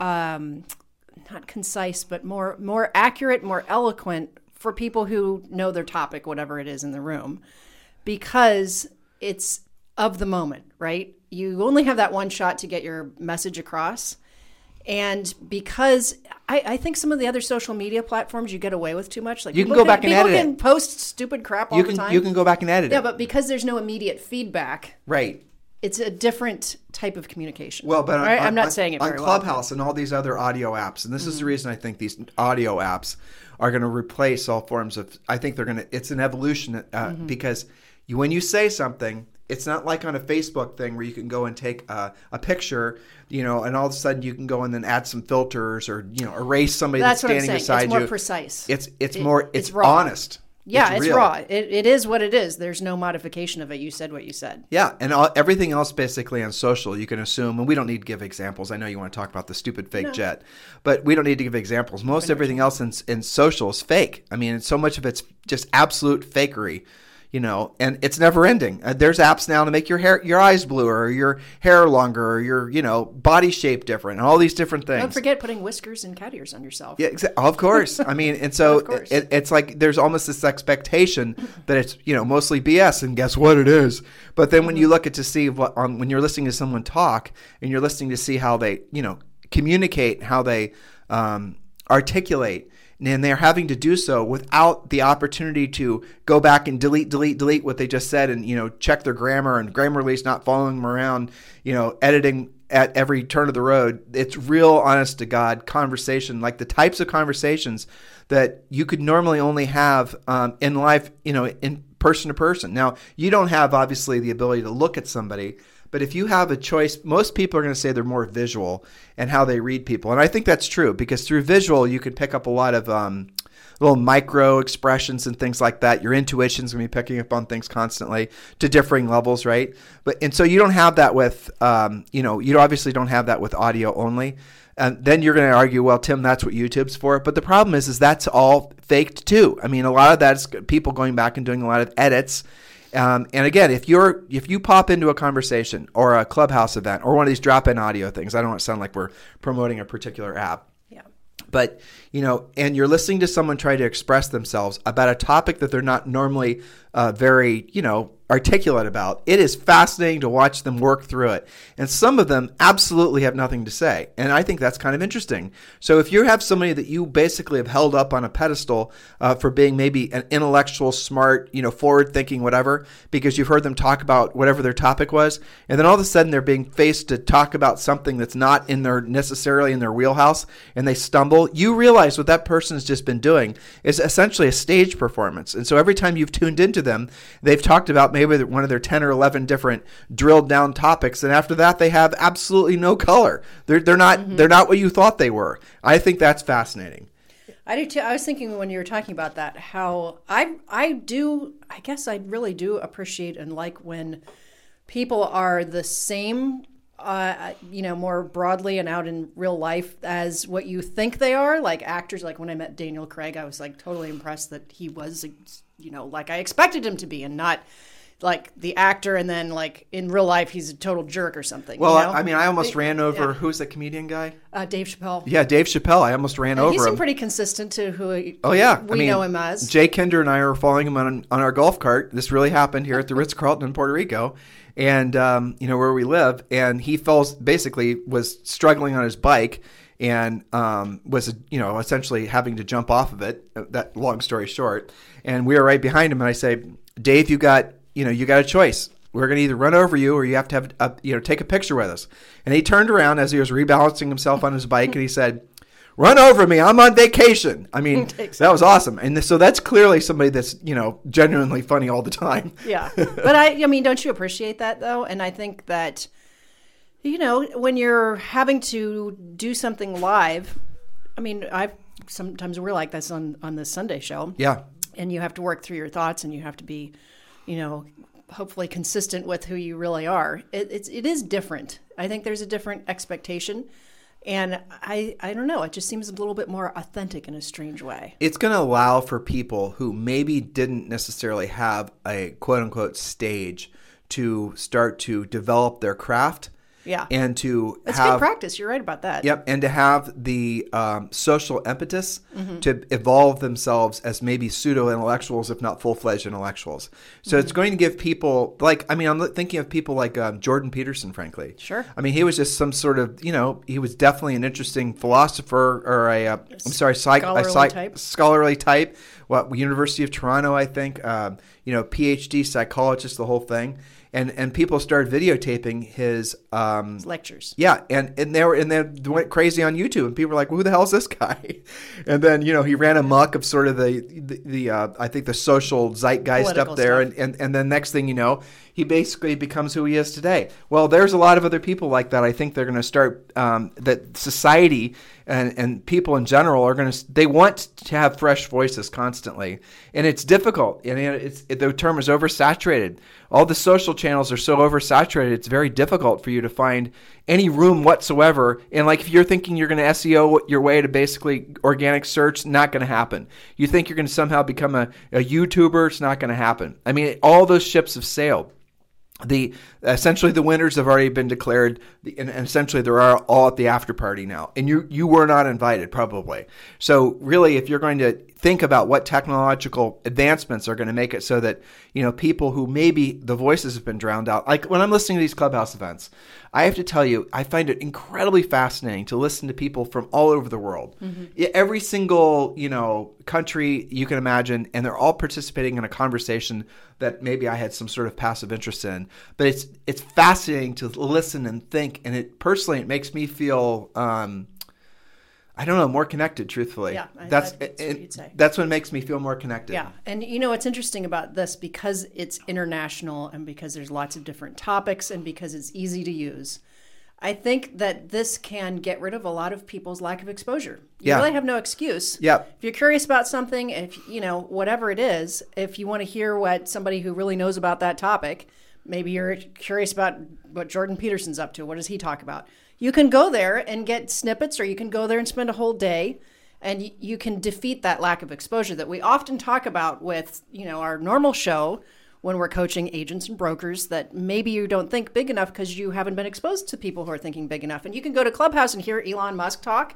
Speaker 2: um, not concise, but more more accurate, more eloquent for people who know their topic, whatever it is in the room, because it's of the moment, right? You only have that one shot to get your message across. And because I, I think some of the other social media platforms you get away with too much. Like
Speaker 1: You can
Speaker 2: people
Speaker 1: go back and
Speaker 2: people
Speaker 1: edit
Speaker 2: can
Speaker 1: it.
Speaker 2: post stupid crap all
Speaker 1: You
Speaker 2: the
Speaker 1: can
Speaker 2: time.
Speaker 1: you can go back and edit it.
Speaker 2: yeah,
Speaker 1: it.
Speaker 2: but because there's no immediate feedback,
Speaker 1: right.
Speaker 2: It's a different type of communication.
Speaker 1: Well, but on,
Speaker 2: Right? I'm not
Speaker 1: on-
Speaker 2: saying it
Speaker 1: on
Speaker 2: very well. Mm-hmm.
Speaker 1: Clubhouse and all these other audio apps, and this is the reason I think these audio apps are going to replace all forms of. I think they're going to. It's an evolution uh,
Speaker 2: Mm-hmm.
Speaker 1: because you, when you say something, it's not like on a Facebook thing where you can go and take a, a picture, you know, and all of a sudden you can go and then add some filters or you know erase somebody that's,
Speaker 2: That's what I'm
Speaker 1: standing beside
Speaker 2: It's more
Speaker 1: you.
Speaker 2: precise.
Speaker 1: It's it's
Speaker 2: It-
Speaker 1: more
Speaker 2: it's
Speaker 1: it's, honest.
Speaker 2: Yeah, it's,
Speaker 1: real.
Speaker 2: raw. It, it is what it is. There's no modification of it. You said what you said.
Speaker 1: Yeah, and all, everything else basically on social, you can assume, and we don't need to give examples. I know you want to talk about the stupid fake jet, but we don't need to give examples. Most everything else in, in social is fake. I mean, so much of it's just absolute fakery, you know, and it's never ending. Uh, there's apps now to make your hair, your eyes bluer, or your hair longer, or your, you know, body shape different, and all these different things.
Speaker 2: Don't forget putting whiskers and cat ears on yourself.
Speaker 1: Yeah, exa- of course. I mean, and so it, it's like there's almost this expectation that it's you know mostly BS, and guess what it is. But then when
Speaker 2: Mm-hmm.
Speaker 1: you look at to see what when you're listening to someone talk, and you're listening to see how they you know communicate, how they um, articulate, and they're having to do so without the opportunity to go back and delete, delete, delete what they just said, and you know check their grammar and Grammarly's not following them around, you know, editing at every turn of the road. It's real, honest to God conversation, like the types of conversations that you could normally only have um, in life, you know, in person to person. Now, you don't have obviously the ability to look at somebody, but if you have a choice, most people are going to say they're more visual and how they read people, and I think that's true because through visual you can pick up a lot of. Um, little micro expressions and things like that. Your intuition's gonna be picking up on things constantly to differing levels, right? But and so you don't have that with, um, you know, you obviously don't have that with audio only. And then you're going to argue, well, Tim, that's what YouTube's for. But the problem is, is that's all faked too. I mean, a lot of that is people going back and doing a lot of edits. Um, and again, if you're if you pop into a conversation or a clubhouse event or one of these drop-in audio things, I don't want to sound like we're promoting a particular app.
Speaker 2: Yeah.
Speaker 1: But you know, and you're listening to someone try to express themselves about a topic that they're not normally uh, very, you know, articulate about. It is fascinating to watch them work through it. And some of them absolutely have nothing to say. And I think that's kind of interesting. So if you have somebody that you basically have held up on a pedestal uh, for being maybe an intellectual, smart, you know, forward thinking, whatever, because you've heard them talk about whatever their topic was, and then all of a sudden they're being faced to talk about something that's not in their necessarily in their wheelhouse and they stumble, you realize what that person has just been doing is essentially a stage performance. And so every time you've tuned into them, they've talked about maybe one of their 10 or 11 different drilled down topics and after that they have absolutely no color they're, they're not mm-hmm. they're not what you thought they were i think that's fascinating
Speaker 2: I do too. I was thinking when you were talking about that, how I I do. I guess I really do appreciate and like when people are the same uh, you know, more broadly and out in real life as what you think they are. Like actors, like when I met Daniel Craig, I was like totally impressed that he was, you know, like I expected him to be and not like the actor and then like in real life he's a total jerk or something.
Speaker 1: Well,
Speaker 2: you know?
Speaker 1: I mean, I almost ran over yeah. who's the comedian guy?
Speaker 2: Uh, Dave Chappelle.
Speaker 1: Yeah, Dave Chappelle. I almost ran over
Speaker 2: he's
Speaker 1: him.
Speaker 2: pretty consistent to who. He,
Speaker 1: oh yeah,
Speaker 2: we
Speaker 1: I mean,
Speaker 2: know him as.
Speaker 1: Jay Kinder and I are following him on on our golf cart. This really happened here at the Ritz Carlton in Puerto Rico, and um, you know where we live. And he fell basically was struggling on his bike and um, was you know essentially having to jump off of it. Uh, that long story short, and we were right behind him. And I say, Dave, you got you know, you got a choice. We're going to either run over you or you have to have, a, you know, take a picture with us. And he turned around as he was rebalancing himself on his bike and he said, run over me. I'm on vacation. I mean, that was awesome. And so that's clearly somebody that's, you know, genuinely funny all the time.
Speaker 2: Yeah. But I, I mean, don't you appreciate that though? And I think that, you know, when you're having to do something live, I mean, I sometimes we're like this on, on the Sunday show.
Speaker 1: Yeah.
Speaker 2: And you have to work through your thoughts and you have to be, you know, hopefully consistent with who you really are. It, it's it is different. I think there's a different expectation, and I I don't know. It just seems a little bit more authentic in a strange way.
Speaker 1: It's going to allow for people who maybe didn't necessarily have a quote unquote stage to start to develop their craft
Speaker 2: yeah.
Speaker 1: And to
Speaker 2: it's
Speaker 1: have,
Speaker 2: good practice. You're right about that.
Speaker 1: Yep. And to have the um, social impetus mm-hmm. to evolve themselves as maybe pseudo intellectuals, if not full fledged intellectuals. So mm-hmm. it's going to give people, like, I mean, I'm thinking of people like um, Jordan Peterson, frankly.
Speaker 2: Sure.
Speaker 1: I mean, he was just some sort of, you know, he was definitely an interesting philosopher or a, uh, I'm sorry, psych,
Speaker 2: scholarly,
Speaker 1: psych,
Speaker 2: type.
Speaker 1: scholarly type. What, University of Toronto, I think. Um, you know, PhD psychologist, the whole thing and and people started videotaping his, um,
Speaker 2: his lectures.
Speaker 1: Yeah, and and they were and then went crazy on YouTube, and people were like, "Who the hell is this guy?" And then you know he ran amok of sort of the the, the uh, I think the social zeitgeist
Speaker 2: Political
Speaker 1: up there,
Speaker 2: stuff.
Speaker 1: and, and and then next thing you know, he basically becomes who he is today. Well, there's a lot of other people like that. I think they're going to start um, that society and, and people in general are going to they want to have fresh voices constantly. And it's difficult. And it's it, the term is oversaturated. All the social channels are so oversaturated it's very difficult for you to find any room whatsoever. And like if you're thinking you're going to seo your way to basically organic search not going to happen. You think you're going to somehow become a, a youtuber it's not going to happen. I mean all those ships have sailed the essentially the winners have already been declared and, essentially they're all at the after party now. And you you were not invited probably. So really if you're going to think about what technological advancements are going to make it so that you know people who maybe the voices have been drowned out like when i'm listening to these clubhouse events i have to tell you i find it incredibly fascinating to listen to people from all over the world mm-hmm. every single you know country you can imagine and they're all participating in a conversation that maybe i had some sort of passive interest in but it's it's fascinating to listen and think and it personally it makes me feel um, I don't know, more connected, truthfully.
Speaker 2: Yeah,
Speaker 1: I, that's that's, it, what that's what makes me feel more connected.
Speaker 2: Yeah, and you know what's interesting about this because it's international and because there's lots of different topics and because it's easy to use. I think that this can get rid of a lot of people's lack of exposure You
Speaker 1: Yeah.
Speaker 2: really have no excuse.
Speaker 1: Yeah.
Speaker 2: If you're curious about something, if you know whatever it is, if you want to hear what somebody who really knows about that topic, maybe you're curious about what Jordan Peterson's up to. What does he talk about? You can go there and get snippets, or you can go there and spend a whole day, and you can defeat that lack of exposure that we often talk about with you know our normal show when we're coaching agents and brokers that maybe you don't think big enough because you haven't been exposed to people who are thinking big enough. And you can go to Clubhouse and hear Elon Musk talk.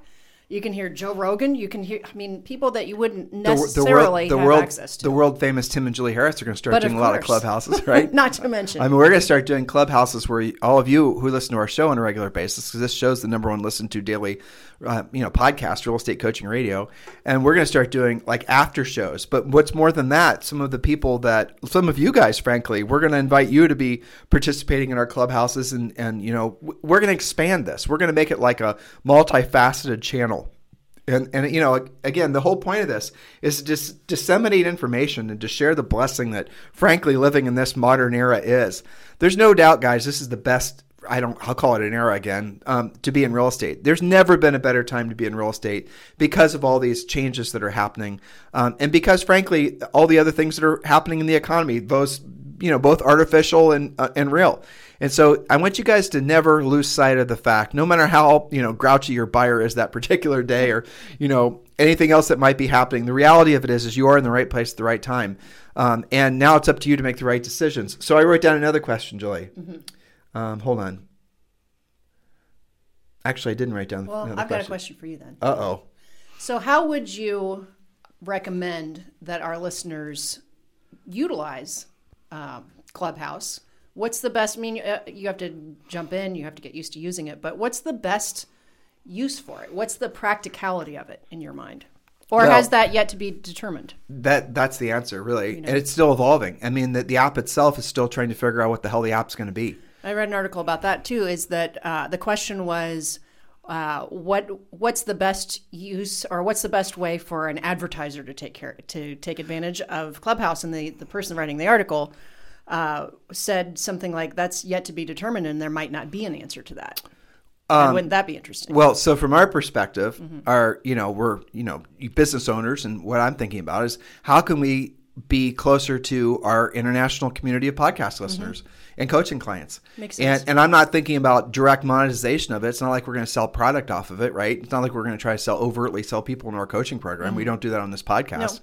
Speaker 2: You can hear Joe Rogan. You can hear, I mean, people that you wouldn't necessarily
Speaker 1: the world, the
Speaker 2: have
Speaker 1: world,
Speaker 2: access to.
Speaker 1: the world famous Tim and Julie Harris are going to start doing a lot of clubhouses, right?
Speaker 2: Not to mention.
Speaker 1: I mean, we're going to start doing clubhouses where all of you who listen to our show on a regular basis, because this show's the number one listened to daily, uh, you know, podcast, real estate coaching radio, and we're going to start doing like after shows. But what's more than that, some of the people that, some of you guys, frankly, we're going to invite you to be participating in our clubhouses, and and you know, we're going to expand this. We're going to make it like a multifaceted channel. And, and you know again the whole point of this is to just disseminate information and to share the blessing that frankly living in this modern era is there's no doubt guys this is the best i don't i'll call it an era again um, to be in real estate there's never been a better time to be in real estate because of all these changes that are happening um, and because frankly all the other things that are happening in the economy those you know both artificial and uh, and real and so I want you guys to never lose sight of the fact, no matter how you know grouchy your buyer is that particular day, or you know anything else that might be happening. The reality of it is, is you are in the right place at the right time, um, and now it's up to you to make the right decisions. So I wrote down another question, Julie. Um, hold on. Actually, I didn't write down.
Speaker 2: well, I've got a question for you then.
Speaker 1: Uh oh.
Speaker 2: So, how would you recommend that our listeners utilize um, Clubhouse? What's the best? I mean, uh, you have to jump in, you have to get used to using it, but what's the best use for it? What's the practicality of it in your mind? Or
Speaker 1: Well-
Speaker 2: has that yet to be determined?
Speaker 1: That that's the answer, really, and it's still evolving. I mean, the, the app itself is still trying to figure out what the hell the app's going to be.
Speaker 2: I read an article about that too. Is that uh, the question was, uh, what what's the best use or what's the best way for an advertiser to take care to take advantage of Clubhouse? And the the person writing the article uh, said something like, "That's yet to be determined, and there might not be an answer to that." and wouldn't that be interesting?
Speaker 1: Well, so from our perspective, our you know we're you know business owners, and what I'm thinking about is how can we be closer to our international community of podcast mm-hmm. listeners and coaching clients.
Speaker 2: Makes
Speaker 1: And,
Speaker 2: sense.
Speaker 1: and I'm not thinking about direct monetization of it. It's not like we're going to sell product off of it, right? It's not like we're going to try to sell overtly sell people in our coaching program. We mm-hmm. don't do that on this podcast.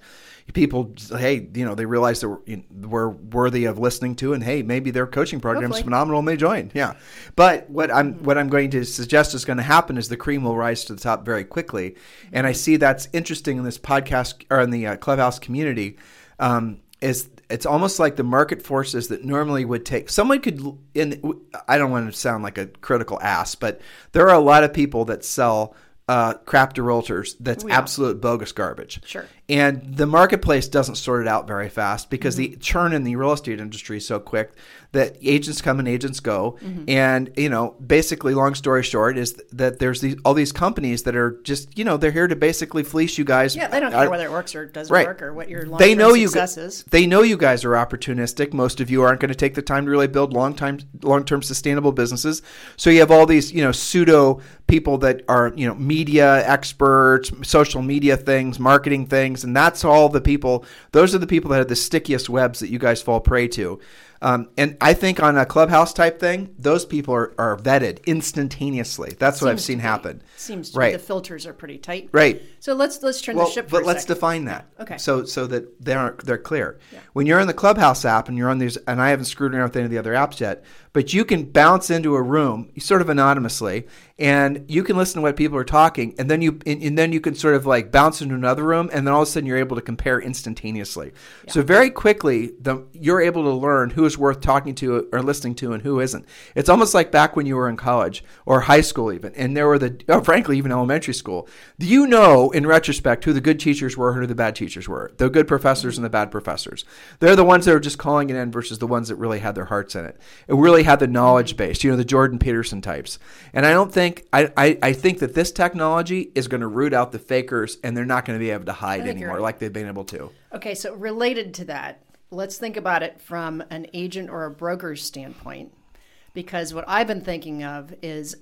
Speaker 1: People, hey, you know, they realize that we're, you know, we're worthy of listening to, and hey, maybe their coaching program
Speaker 2: Hopefully.
Speaker 1: phenomenal and they join. Yeah, but what I'm mm-hmm. what I'm going to suggest is going to happen is the cream will rise to the top very quickly, and I see that's interesting in this podcast or in the uh, clubhouse community. Um, is it's almost like the market forces that normally would take someone could in I don't want to sound like a critical ass, but there are a lot of people that sell uh, crap to realtors that's
Speaker 2: yeah.
Speaker 1: absolute bogus garbage.
Speaker 2: Sure.
Speaker 1: And the marketplace doesn't sort it out very fast because
Speaker 2: Mm-hmm.
Speaker 1: the churn in the real estate industry is so quick that agents come and agents go.
Speaker 2: Mm-hmm.
Speaker 1: And, you know, basically, long story short, is that there's these all these companies that are just, you know, they're here to basically fleece you guys.
Speaker 2: yeah, they don't care whether it works or doesn't
Speaker 1: Right.
Speaker 2: work or what your long
Speaker 1: they know you
Speaker 2: success is.
Speaker 1: they know you guys are opportunistic. Most of you aren't going to take the time to really build long time long term sustainable businesses. So you have all these you know pseudo people that are you know media experts, social media things, marketing things, and that's all the people. Those are the people that have the stickiest webs that you guys fall prey to. Um, and I think on a clubhouse type thing, those people are, are vetted instantaneously. That's what I've seen happen.
Speaker 2: Seems to
Speaker 1: Right.
Speaker 2: be the filters are pretty tight.
Speaker 1: Right.
Speaker 2: So let's let's turn
Speaker 1: Well,
Speaker 2: the ship.
Speaker 1: But let's
Speaker 2: second.
Speaker 1: define that.
Speaker 2: Okay.
Speaker 1: So so that they're they're clear. When you're in the Clubhouse app and you're on these, and I haven't screwed around with any of the other apps yet, but you can bounce into a room sort of anonymously, and you can listen to what people are talking, and then you and, and then you can sort of like bounce into another room, and then all of a sudden you're able to compare instantaneously. So very quickly, the you're able to learn who is worth talking to or listening to and who isn't. It's almost like back when you were in college or high school even, and there were the oh, frankly even elementary school. Do you know in retrospect who the good teachers were, and who the bad teachers were? The good professors and the bad professors. They're the ones that are just calling it in versus the ones that really had their hearts in it. It really had the knowledge base. You know, the Jordan Peterson types. And I don't think I I, I think that this technology is going to root out the fakers, and they're not going to be able to hide anymore
Speaker 2: right.
Speaker 1: like they've been able to.
Speaker 2: Okay, so related to that, let's think about it from an agent or a broker's standpoint. Because what I've been thinking of is,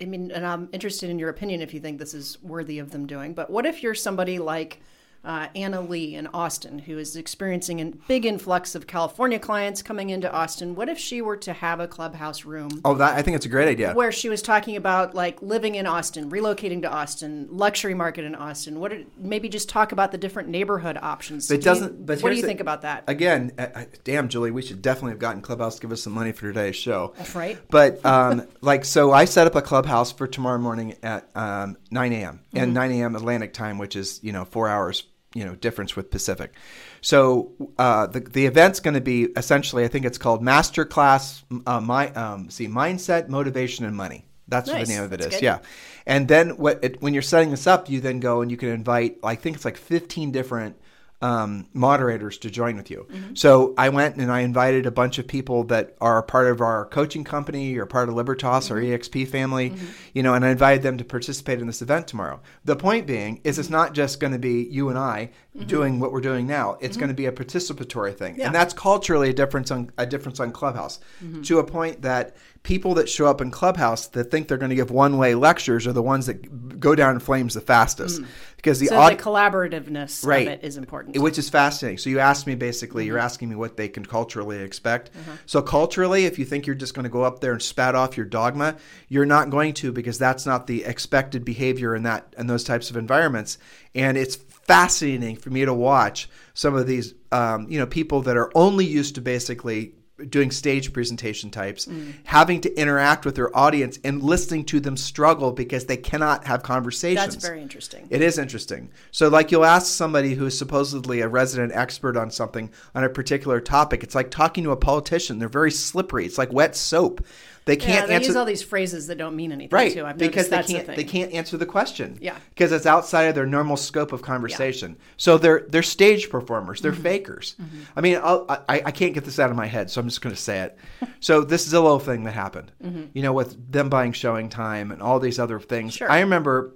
Speaker 2: I mean, and I'm interested in your opinion if you think this is worthy of them doing, but what if you're somebody like uh, Anna Lee in Austin, who is experiencing a big influx of California clients coming into Austin. What if she were to have a clubhouse room
Speaker 1: Oh, that I think it's a great idea.
Speaker 2: where she was talking about like living in Austin, relocating to Austin, luxury market in Austin? What are, maybe just talk about the different neighborhood options.
Speaker 1: It
Speaker 2: Do
Speaker 1: doesn't- but
Speaker 2: what do you
Speaker 1: the-
Speaker 2: think about that?
Speaker 1: Again, uh, uh, damn, Julie, we should definitely have gotten Clubhouse to give us some money for today's show.
Speaker 2: That's right.
Speaker 1: But um, like, so I set up a Clubhouse for tomorrow morning at um, 9 a.m.
Speaker 2: Mm-hmm.
Speaker 1: and 9 a.m. Atlantic time, which is you know four hours you know difference with Pacific. So uh, the the event's going to be essentially, I think it's called Masterclass. Uh, my um, see, mindset, motivation, and money. That's what the name of it
Speaker 2: That's
Speaker 1: is.
Speaker 2: good.
Speaker 1: Yeah. And then what it, when you're setting this up, you then go and you can invite, I think it's like 15 different um, moderators to join with you.
Speaker 2: Mm-hmm.
Speaker 1: So I went and I invited a bunch of people that are part of our coaching company or part of Libertas or
Speaker 2: Mm-hmm.
Speaker 1: EXP family, you know, and I invited them to participate in this event tomorrow. The point being is it's not just going to be you and I doing what we're doing now. It's going to be a participatory thing.
Speaker 2: Mm-hmm. Yeah.
Speaker 1: And that's culturally a difference on a difference on Clubhouse
Speaker 2: Mm-hmm.
Speaker 1: to a point that people that show up in Clubhouse that think they're going to give one-way lectures are the ones that go down in flames the fastest because the
Speaker 2: Mm. So
Speaker 1: aud-
Speaker 2: the collaborativeness
Speaker 1: Right.
Speaker 2: of it is important.
Speaker 1: which is fascinating. So you asked me basically,
Speaker 2: Mm-hmm.
Speaker 1: you're asking me what they can culturally expect.
Speaker 2: Uh-huh.
Speaker 1: So culturally, if you think you're just going to go up there and spat off your dogma, you're not going to because that's not the expected behavior in that in those types of environments. And it's fascinating for me to watch some of these, um, you know, people that are only used to basically doing stage presentation types,
Speaker 2: Mm.
Speaker 1: having to interact with their audience and listening to them struggle because they cannot have conversations.
Speaker 2: That's very interesting.
Speaker 1: It is interesting. So, like, you'll ask somebody who is supposedly a resident expert on something on a particular topic. It's like talking to a politician. They're very slippery. It's like wet soap. They can't
Speaker 2: they
Speaker 1: answer
Speaker 2: use all these phrases that don't mean anything
Speaker 1: right
Speaker 2: too. I've
Speaker 1: because they can't
Speaker 2: thing.
Speaker 1: they can't answer the question.
Speaker 2: Yeah.
Speaker 1: because it's outside of their normal scope of conversation. So they're they're stage performers. They're
Speaker 2: Mm-hmm.
Speaker 1: fakers. I mean, I'll, I I can't get this out of my head, so I'm just going to say it. so this Zillow thing that happened, you know, with them buying showing time and all these other things.
Speaker 2: Sure.
Speaker 1: I remember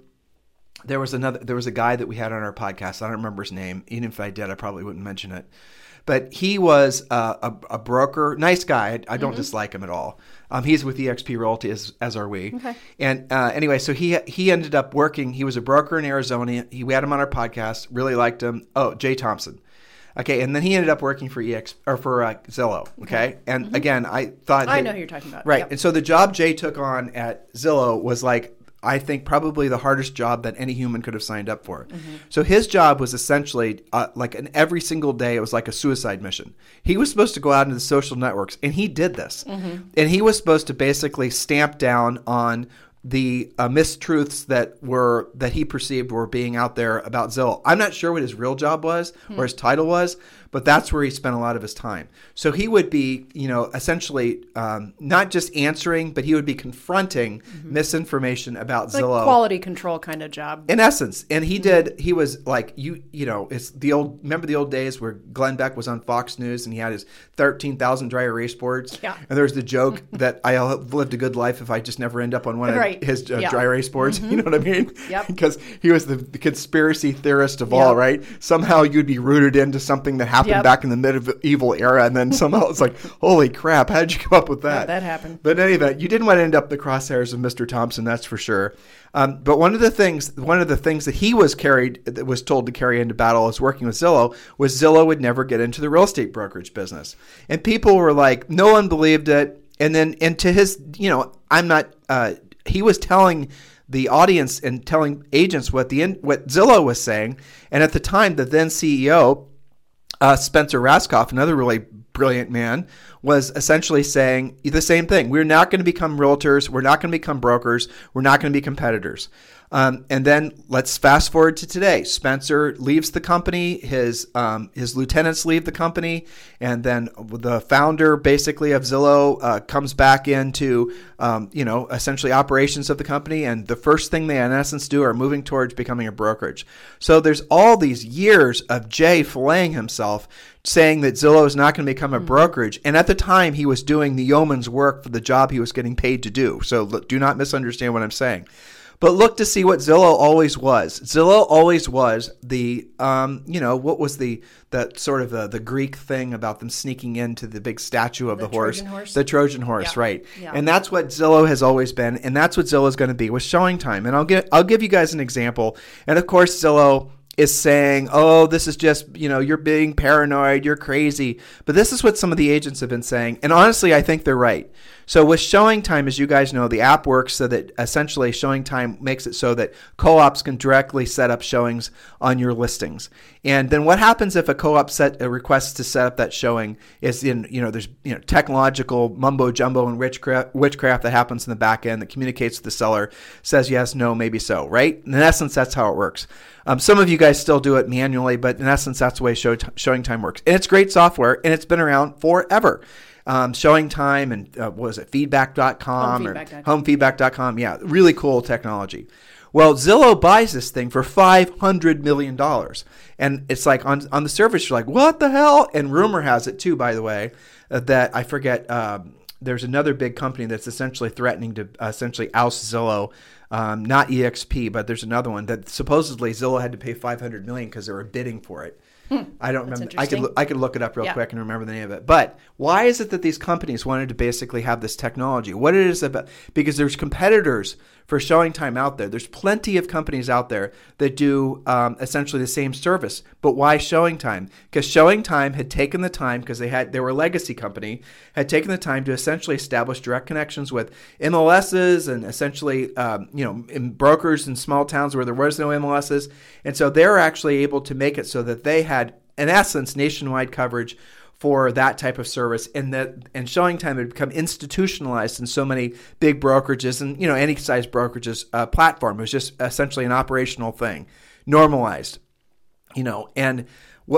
Speaker 1: there was another there was a guy that we had on our podcast i don't remember his name even if i did i probably wouldn't mention it but he was uh, a, a broker nice guy i, I don't dislike him at all um, he's with exp realty as, as are we
Speaker 2: Okay.
Speaker 1: and uh, anyway so he he ended up working he was a broker in arizona he, we had him on our podcast really liked him oh jay thompson Okay, and then he ended up working for EX or for uh, Zillow. Okay, and again, I thought
Speaker 2: I
Speaker 1: his-
Speaker 2: know who you're talking about.
Speaker 1: Right.
Speaker 2: Yep.
Speaker 1: And so the job Jay took on at Zillow was like, I think probably the hardest job that any human could have signed up for. So his job was essentially uh, like an every single day, it was like a suicide mission. He was supposed to go out into the social networks, and he did this. And he was supposed to basically stamp down on the uh, mistruths that were that he perceived were being out there about Zillow. I'm not sure what his real job was or his title was, but that's where he spent a lot of his time. So he would be, you know, essentially um, not just answering, but he would be confronting misinformation about Zillow.
Speaker 2: like quality control kind of job.
Speaker 1: in essence and he did he was like you you know it's the old remember the old days where glenn beck was on fox news and he had his 13000 dry erase boards
Speaker 2: Yeah.
Speaker 1: and there was the joke that i'll have lived a good life if i just never end up on one
Speaker 2: Right.
Speaker 1: of his uh,
Speaker 2: Yeah.
Speaker 1: dry erase boards you know what i mean
Speaker 2: Yep.
Speaker 1: because he was the, the conspiracy theorist of all
Speaker 2: Yep.
Speaker 1: right somehow you'd be rooted into something that happened
Speaker 2: Yep.
Speaker 1: back in the medieval era and then somehow it's like holy crap how did you come up with that
Speaker 2: that happened.
Speaker 1: but in any event, you didn't want to end up the crosshairs of Mr. Thompson, that's for sure. Um, but one of the things, one of the things that he was carried, that was told to carry into battle as working with Zillow, was Zillow would never get into the real estate brokerage business, and people were like, no one believed it. And then, and to his, you know, I'm not. Uh, he was telling the audience and telling agents what the what Zillow was saying, and at the time, the then CEO uh, Spencer Rascoff, another really brilliant man, was essentially saying the same thing. We're not going to become realtors. We're not going to become brokers. We're not going to be competitors. Um, and then let's fast forward to today. Spencer leaves the company. His um, his lieutenants leave the company, and then the founder, basically of Zillow, uh, comes back into um, you know essentially operations of the company. And the first thing they in essence do are moving towards becoming a brokerage. So there's all these years of Jay filleting himself saying that Zillow is not going to become a brokerage. And at the time, he was doing the yeoman's work for the job he was getting paid to do. So do not misunderstand what I'm saying. But look to see what Zillow always was. Zillow always was the, um, you know, what was the that sort of the, the Greek thing about them sneaking into the big statue of the,
Speaker 2: The
Speaker 1: horse,
Speaker 2: Trojan horse?
Speaker 1: the Trojan horse,
Speaker 2: Yeah.
Speaker 1: right?
Speaker 2: Yeah.
Speaker 1: And that's what Zillow has always been, and that's what Zillow is going to be with Showing Time. And I'll get I'll give you guys an example. And of course, Zillow is saying, "Oh, this is just you know you're being paranoid, you're crazy." But this is what some of the agents have been saying, and honestly, I think they're right. So with Showing Time, as you guys know, the app works so that essentially Showing Time makes it so that co-ops can directly set up showings on your listings. And then what happens if a co-op set uh, a request to set up that showing is in you know there's you know technological mumbo jumbo and witchcraft, witchcraft that happens in the back end that communicates with the seller, says yes, no, maybe so, right? In essence, that's how it works. Um, some of you guys still do it manually, but in essence, that's the way show Showing Time works. And it's great software, and it's been around forever. Um, showing Time and uh, what was it, feedback.com or
Speaker 2: Homefeedback.com.
Speaker 1: homefeedback.com. Yeah, really cool technology. Well, Zillow buys this thing for $500 million. And it's like on, on the surface, you're like, what the hell? And rumor has it, too, by the way, uh, that I forget, um, there's another big company that's essentially threatening to uh, essentially oust Zillow. Um, not EXP, but there's another one that supposedly Zillow had to pay 500 million because they were bidding for it. I don't remember. I could I could look it up real
Speaker 2: Yeah.
Speaker 1: quick and remember the name of it. But why is it that these companies wanted to basically have this technology? What it is about? Because there's competitors for showing time out there. There's plenty of companies out there that do um, essentially the same service. But why showing time? Because showing time had taken the time because they had they were a legacy company had taken the time to essentially establish direct connections with MLSs and essentially um, you know brokers in small towns where there was no MLSs, and so they're actually able to make it so that they had in essence nationwide coverage for that type of service and that and showing time had become institutionalized in so many big brokerages and you know any size brokerages uh, platform it was just essentially an operational thing normalized you know and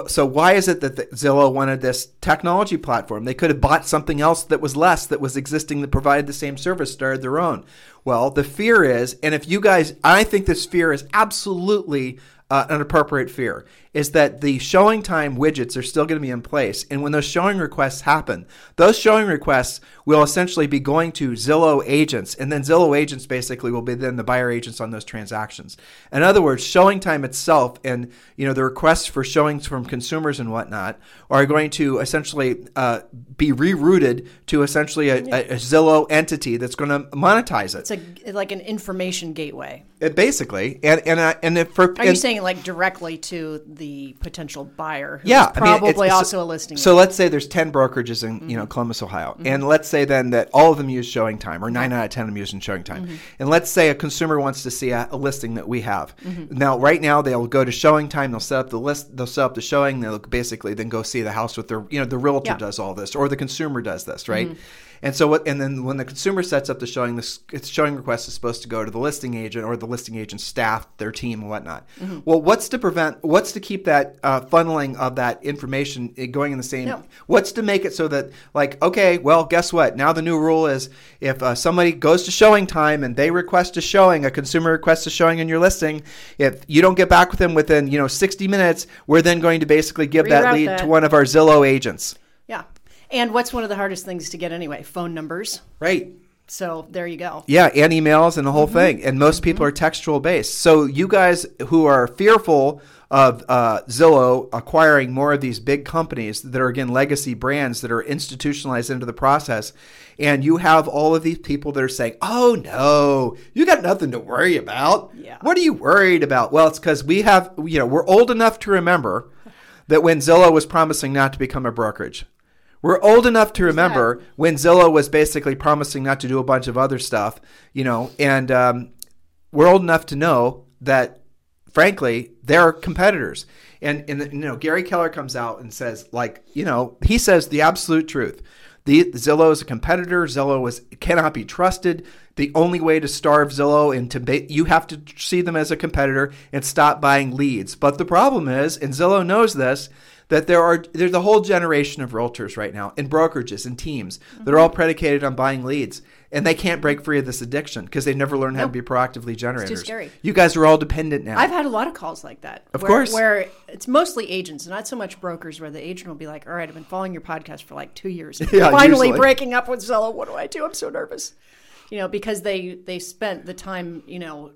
Speaker 1: so why is it that the, Zillow wanted this technology platform? They could have bought something else that was less, that was existing, that provided the same service, started their own. Well, the fear is, and if you guys, I think this fear is absolutely uh, an appropriate fear, is that the showing time widgets are still going to be in place. And when those showing requests happen, those showing requests will essentially be going to Zillow agents. And then Zillow agents basically will be then the buyer agents on those transactions. In other words, showing time itself and you know the requests for showings from consumers and whatnot are going to essentially uh, be rerouted to essentially a, a, a Zillow entity that's going to monetize it.
Speaker 2: It's a like an information gateway.
Speaker 1: It basically, and and uh, and if for
Speaker 2: Are you
Speaker 1: and-
Speaker 2: saying like directly to the potential buyer? Who's
Speaker 1: yeah, I mean,
Speaker 2: probably also a listing.
Speaker 1: So let's say there's ten brokerages in you know mm-hmm. Columbus, Ohio, mm-hmm. and let's say then that all of them use Showing Time, or nine out of ten of them using Showing Time, mm-hmm. and let's say a consumer wants to see a, a listing that we have. Now, right now, they'll go to Showing Time, they'll set up the list, they'll set up the showing, they'll basically then go see the house with their you know the realtor
Speaker 2: Yeah.
Speaker 1: does all this, or the consumer does this, right? And so what? And then when the consumer sets up the showing, this its showing request is supposed to go to the listing agent or the listing agent staff, their team, and whatnot. Well, what's to prevent? What's to keep that uh, funneling of that information uh, going in the same?
Speaker 2: No.
Speaker 1: What's to make it so that like okay, well, guess what? Now the new rule is if uh, somebody goes to showing time and they request a showing, a consumer requests a showing in your listing, if you don't get back with them within you know 60 minutes, we're then going to basically give that lead
Speaker 2: that.
Speaker 1: to one of our Zillow agents.
Speaker 2: yeah. And what's one of the hardest things to get anyway? Phone numbers.
Speaker 1: Right.
Speaker 2: So there you go.
Speaker 1: Yeah, and emails and the whole
Speaker 2: Mm-hmm.
Speaker 1: thing. And most people are textual based. So you guys who are fearful of uh, Zillow acquiring more of these big companies that are again legacy brands that are institutionalized into the process, and you have all of these people that are saying, "Oh no, you got nothing to worry about.
Speaker 2: Yeah.
Speaker 1: What are you worried about?" Well, it's because we have, you know, we're old enough to remember that when Zillow was promising not to become a brokerage. We're old enough to remember when Zillow was basically promising not to do a bunch of other stuff, you know, and um, we're old enough to know that, frankly, they're competitors. And, and you know, Gary Keller comes out and says, like, you know, he says the absolute truth. The Zillow is a competitor. Zillow is cannot be trusted. The only way to starve Zillow and to ba- you have to see them as a competitor and stop buying leads. But the problem is, and Zillow knows this, that there are there's a whole generation of realtors right now and brokerages and teams that are all mm-hmm. predicated on buying leads and they can't break free of this addiction because they never learned how to be proactively generators.
Speaker 2: Too scary.
Speaker 1: You guys are all dependent now.
Speaker 2: I've had a lot of calls like that.
Speaker 1: Of
Speaker 2: where,
Speaker 1: course.
Speaker 2: Where it's mostly agents, not so much brokers, where the agent will be like, all right, I've been following your podcast for like two years.
Speaker 1: Yeah,
Speaker 2: Finally
Speaker 1: usually.
Speaker 2: breaking up with Zillow. What do I do? I'm so nervous. you know, because they they spent the time, you know,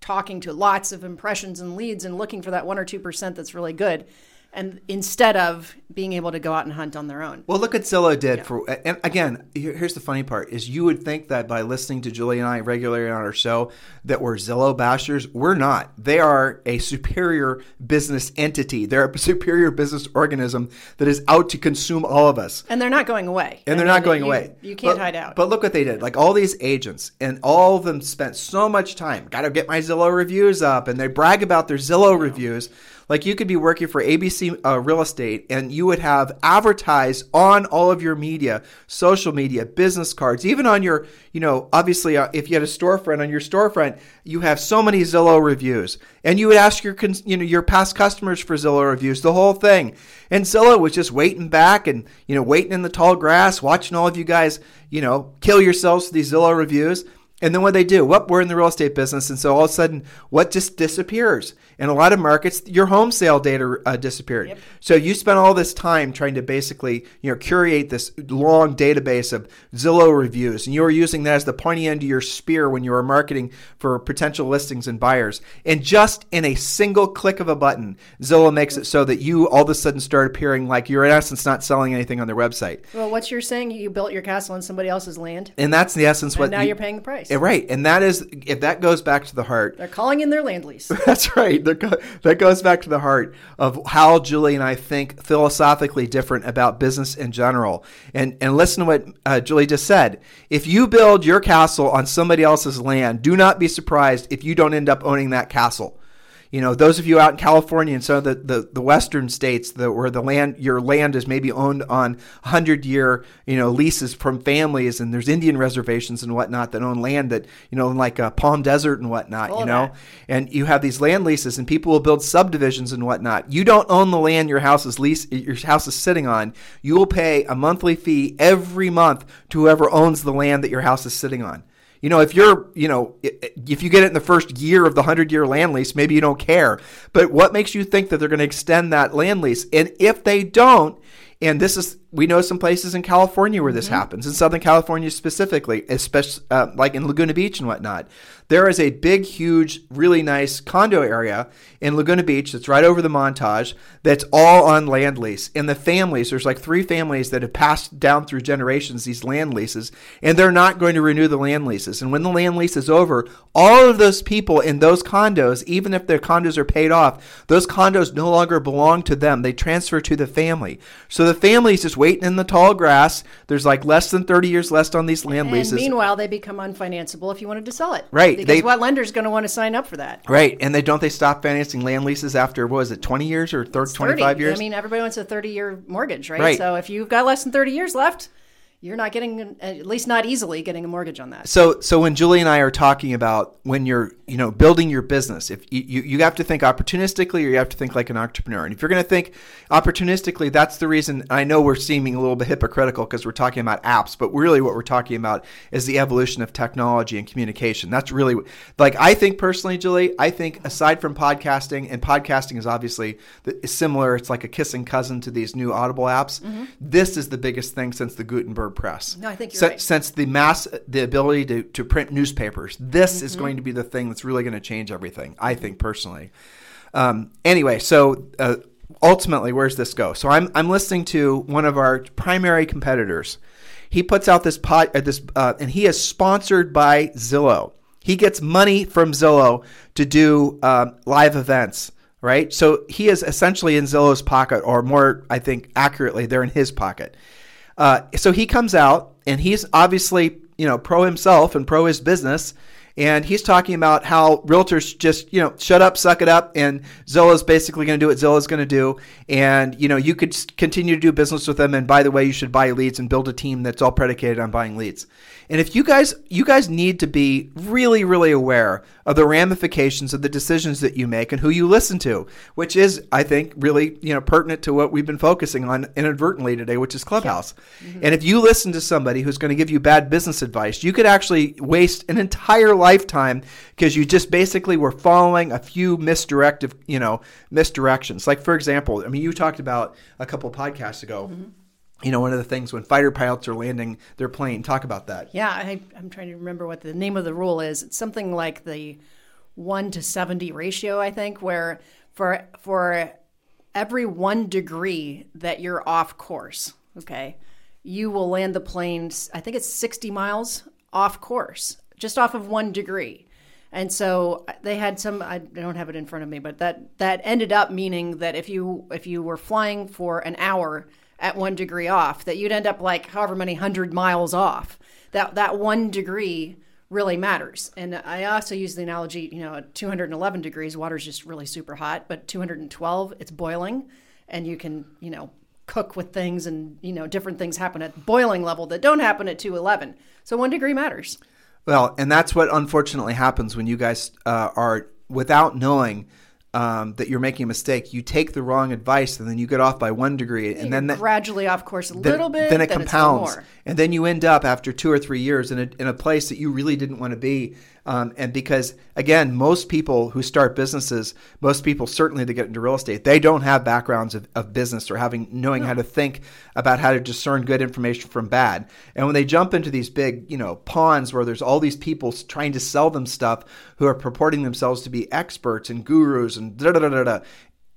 Speaker 2: talking to lots of impressions and leads and looking for that one or two percent that's really good and instead of being able to go out and hunt on their own.
Speaker 1: Well, look at Zillow did yeah. for. And again, here's the funny part: is you would think that by listening to Julie and I regularly on our show that we're Zillow bashers. We're not. They are a superior business entity. They're a superior business organism that is out to consume all of us.
Speaker 2: And they're not going away.
Speaker 1: And I they're mean, not going
Speaker 2: you,
Speaker 1: away.
Speaker 2: You can't
Speaker 1: but,
Speaker 2: hide out.
Speaker 1: But look what they did. Like all these agents, and all of them spent so much time. Got to get my Zillow reviews up, and they brag about their Zillow reviews. Like you could be working for ABC uh, Real Estate and you would have advertised on all of your media, social media, business cards, even on your, you know, obviously uh, if you had a storefront on your storefront, you have so many Zillow reviews. And you would ask your, you know, your past customers for Zillow reviews, the whole thing. And Zillow was just waiting back and, you know, waiting in the tall grass, watching all of you guys, you know, kill yourselves for these Zillow reviews. And then what they do? Well, we're in the real estate business, and so all of a sudden, what just disappears? In a lot of markets, your home sale data uh, disappeared. Yep. So you spent all this time trying to basically, you know, curate this long database of Zillow reviews, and you were using that as the pointy end of your spear when you were marketing for potential listings and buyers. And just in a single click of a button, Zillow makes it so that you all of a sudden start appearing like you're in essence not selling anything on their website.
Speaker 2: Well, what you're saying, you built your castle on somebody else's land,
Speaker 1: and that's the essence.
Speaker 2: And
Speaker 1: what
Speaker 2: now
Speaker 1: you,
Speaker 2: you're paying the price.
Speaker 1: Right, and that is if that goes back to the heart.
Speaker 2: They're calling in their land lease.
Speaker 1: That's right. That goes back to the heart of how Julie and I think philosophically different about business in general. And and listen to what uh, Julie just said. If you build your castle on somebody else's land, do not be surprised if you don't end up owning that castle you know, those of you out in California and some of the, the, the western states that where the land your land is maybe owned on hundred year you know leases from families and there's Indian reservations and whatnot that own land that you know like uh, Palm Desert and whatnot, All you know, that. and you have these land leases and people will build subdivisions and whatnot. You don't own the land your house is lease your house is sitting on. You will pay a monthly fee every month to whoever owns the land that your house is sitting on. You know, if you're, you know, if you get it in the first year of the 100 year land lease, maybe you don't care. But what makes you think that they're going to extend that land lease? And if they don't, and this is we know some places in California where this mm-hmm. happens, in Southern California specifically, especially uh, like in Laguna Beach and whatnot. There is a big, huge, really nice condo area in Laguna Beach that's right over the Montage that's all on land lease. And the families, there's like three families that have passed down through generations these land leases, and they're not going to renew the land leases. And when the land lease is over, all of those people in those condos, even if their condos are paid off, those condos no longer belong to them. They transfer to the family. So the family's just waiting in the tall grass. There's like less than 30 years left on these land
Speaker 2: and
Speaker 1: leases.
Speaker 2: Meanwhile, they become unfinanceable if you wanted to sell it.
Speaker 1: Right.
Speaker 2: Because they, what lender's going to want to sign up for that?
Speaker 1: Right. And they don't they stop financing land leases after what was it, 20 years or 30, 25 years?
Speaker 2: I mean, everybody wants a 30 year mortgage, right? right? So if you've got less than 30 years left, you're not getting at least not easily getting a mortgage on that.
Speaker 1: So so when Julie and I are talking about when you're you know building your business, if you, you, you have to think opportunistically or you have to think like an entrepreneur. And if you're going to think opportunistically, that's the reason I know we're seeming a little bit hypocritical because we're talking about apps, but really what we're talking about is the evolution of technology and communication. That's really like I think personally, Julie. I think aside from podcasting, and podcasting is obviously similar. It's like a kissing cousin to these new Audible apps. Mm-hmm. This is the biggest thing since the Gutenberg press.
Speaker 2: No, I think right.
Speaker 1: Since the mass, the ability to, to print newspapers, this mm-hmm. is going to be the thing that's really going to change everything. I think personally. Um, anyway, so uh, ultimately, where's this go? So I'm I'm listening to one of our primary competitors. He puts out this pot, uh, this, uh, and he is sponsored by Zillow. He gets money from Zillow to do um, live events right? So he is essentially in Zillow's pocket, or more, I think, accurately, they're in his pocket. Uh, so he comes out and he's obviously you know pro himself and pro his business. And he's talking about how realtors just you know shut up suck it up and zillow's basically going to do what zillow's going to do. And you know you could continue to do business with them. And by the way you should buy leads and build a team that's all predicated on buying leads and if you guys you guys need to be really really aware of the ramifications of the decisions that you make and who you listen to, which is I think really, you know, pertinent to what we've been focusing on inadvertently today, which is Clubhouse. Mm-hmm. And if you listen to somebody who's going to give you bad business advice, you could actually waste an entire lifetime because you just basically were following a few misdirective, you know, misdirections. Like for example, I mean you talked about a couple podcasts ago. Mm-hmm you know, one of the things when fighter pilots are landing their plane. Talk about that.
Speaker 2: Yeah, I, I'm trying to remember what the name of the rule is. It's something like the one to seventy ratio, I think, where for for every one degree that you're off course, okay, you will land the plane. I think it's sixty miles off course, just off of one degree. And so uh, they had some. I don't have it in front of me, but that that ended up meaning that if you if you were flying for an hour at one degree off, that you'd end up like however many hundred miles off. That that one degree really matters. And I also use the analogy, you know, at 211 degrees, water's just really super hot, but 212, it's boiling, and you can, you know, cook with things, and you know, different things happen at boiling level that don't happen at 211. So one degree matters.
Speaker 1: Well, and that's what unfortunately happens when you guys uh, are without knowing um, that you're making a mistake. You take the wrong advice, and then you get off by one degree, and
Speaker 2: You're
Speaker 1: then that,
Speaker 2: gradually off course a
Speaker 1: then,
Speaker 2: little bit.
Speaker 1: then it
Speaker 2: no
Speaker 1: compounds,
Speaker 2: more.
Speaker 1: and then you end up after two or three years in a, in a place that you really didn't want to be. Um, and because again, most people who start businesses, most people certainly that get into real estate, they don't have backgrounds of, of business or having knowing how to think about how to discern good information from bad. And when they jump into these big, you know, ponds where there's all these people trying to sell them stuff who are purporting themselves to be experts and gurus and da da da da da.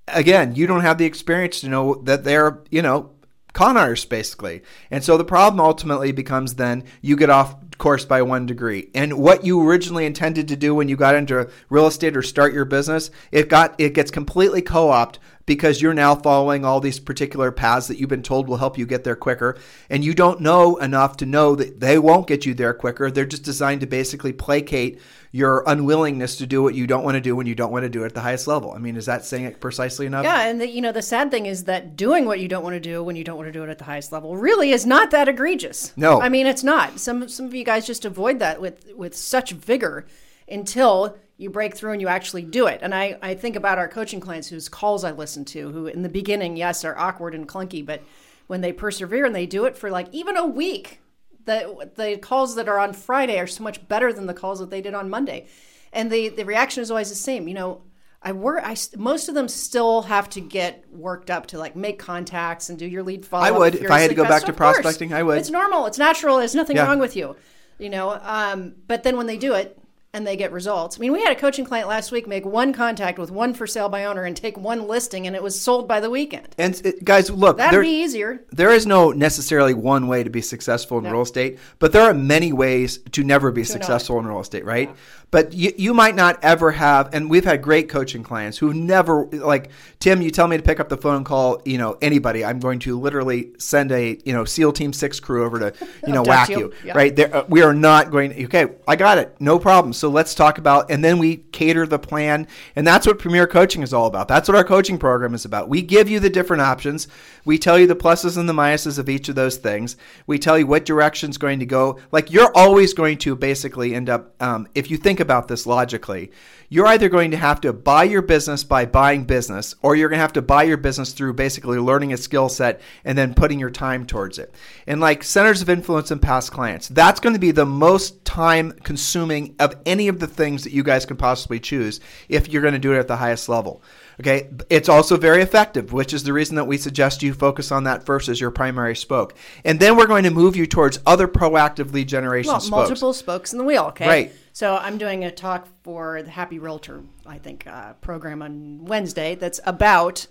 Speaker 1: Again, you don't have the experience to know that they're, you know, con artists basically. And so the problem ultimately becomes then you get off course by one degree. And what you originally intended to do when you got into real estate or start your business, it got it gets completely co-opted because you're now following all these particular paths that you've been told will help you get there quicker and you don't know enough to know that they won't get you there quicker. They're just designed to basically placate your unwillingness to do what you don't want to do when you don't want to do it at the highest level. I mean, is that saying it precisely enough?
Speaker 2: Yeah, and the, you know the sad thing is that doing what you don't want to do when you don't want to do it at the highest level really is not that egregious.
Speaker 1: No.
Speaker 2: I mean it's not. Some some of you guys just avoid that with with such vigor until you break through and you actually do it. And I I think about our coaching clients whose calls I listen to, who in the beginning, yes, are awkward and clunky, but when they persevere and they do it for like even a week, the the calls that are on Friday are so much better than the calls that they did on Monday, and the the reaction is always the same. You know, I work. I most of them still have to get worked up to like make contacts and do your lead follow.
Speaker 1: I would. If I had to go back to prospecting, I would.
Speaker 2: It's normal. It's natural. There's nothing
Speaker 1: Yeah.
Speaker 2: wrong with you. You know. Um, but then when they do it. And they get results. I mean, we had a coaching client last week make one contact with one for sale by owner and take one listing, and it was sold by the weekend.
Speaker 1: And it, guys, look,
Speaker 2: That'd
Speaker 1: there-
Speaker 2: be easier.
Speaker 1: there is no necessarily one way to be successful in real estate, but there are many ways to never be successful in real estate, right? But you, you might not ever have, and we've had great coaching clients who've never, like Tim, you tell me to pick up the phone and call, you know, anybody. I'm going to literally send a, you know, SEAL Team 6 crew over to, you know, whack you,
Speaker 2: you. Yeah.
Speaker 1: right? There, uh, we are not going, okay, I got it, no problem. So let's talk about, and then we cater the plan. And that's what Premier Coaching is all about. That's what our coaching program is about. We give you the different options. We tell you the pluses and the minuses of each of those things. We tell you what direction's going to go. Like you're always going to basically end up, um, if you think about this logically, you're either going to have to buy your business by buying business, or you're going to have to buy your business through basically learning a skill set and then putting your time towards it. And like centers of influence and past clients, that's going to be the most time consuming of any of the things that you guys can possibly choose if you're going to do it at the highest level. Okay, it's also very effective, which is the reason that we suggest you focus on that first as your primary spoke. And then we're going to move you towards other proactive lead generation
Speaker 2: Well,
Speaker 1: spokes.
Speaker 2: multiple spokes in the wheel. Okay.
Speaker 1: Right.
Speaker 2: So I'm doing a talk for the Happy Realtor, I think, uh, program on Wednesday that's about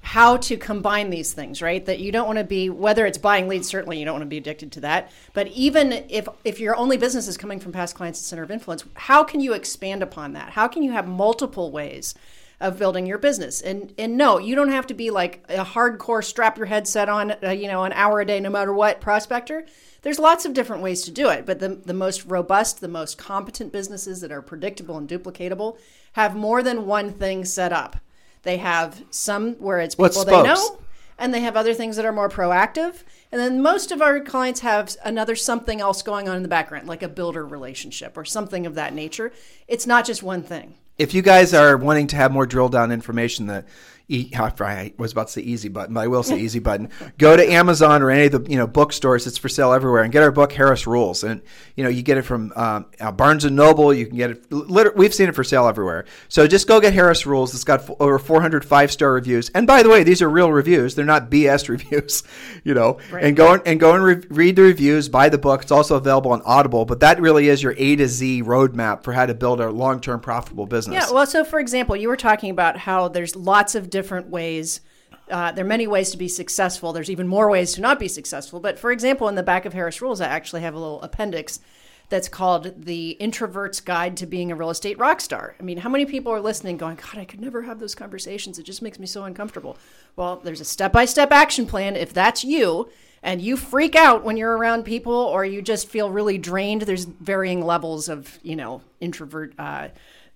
Speaker 2: how to combine these things, right? That you don't want to be whether it's buying leads, certainly you don't want to be addicted to that. But even if if your only business is coming from past clients and center of influence, how can you expand upon that? How can you have multiple ways of building your business? And and no, you don't have to be like a hardcore strap your headset on, uh, you know, an hour a day no matter what prospector. There's lots of different ways to do it, but the, the most robust, the most competent businesses that are predictable and duplicatable have more than one thing set up. They have some where it's people they
Speaker 1: spokes?
Speaker 2: know, and they have other things that are more proactive. And then most of our clients have another something else going on in the background, like a builder relationship or something of that nature. It's not just one thing.
Speaker 1: if you guys are wanting to have more drill down information that E, I was about to say easy button, but I will say easy button. Go to Amazon or any of the you know bookstores. It's for sale everywhere, and get our book Harris Rules. And you know you get it from um, uh, Barnes and Noble. You can get it. Literally, we've seen it for sale everywhere. So just go get Harris Rules. It's got f- over 400 five star reviews. And by the way, these are real reviews. They're not BS reviews. You know, right. and go and go and re- read the reviews. Buy the book. It's also available on Audible. But that really is your A to Z roadmap for how to build a long term profitable business.
Speaker 2: Yeah. Well, so for example, you were talking about how there's lots of different ways uh, there are many ways to be successful. There's even more ways to not be successful. But for example, in the back of Harris Rules, I actually have a little appendix that's called The Introvert's Guide to Being a Real Estate Rock Star. I mean, how many people are listening going, God, I could never have those conversations. It just makes me so uncomfortable. Well, there's a step by step action plan. If that's you, and you freak out when you're around people or you just feel really drained, there's varying levels of, you know, introvert. Uh,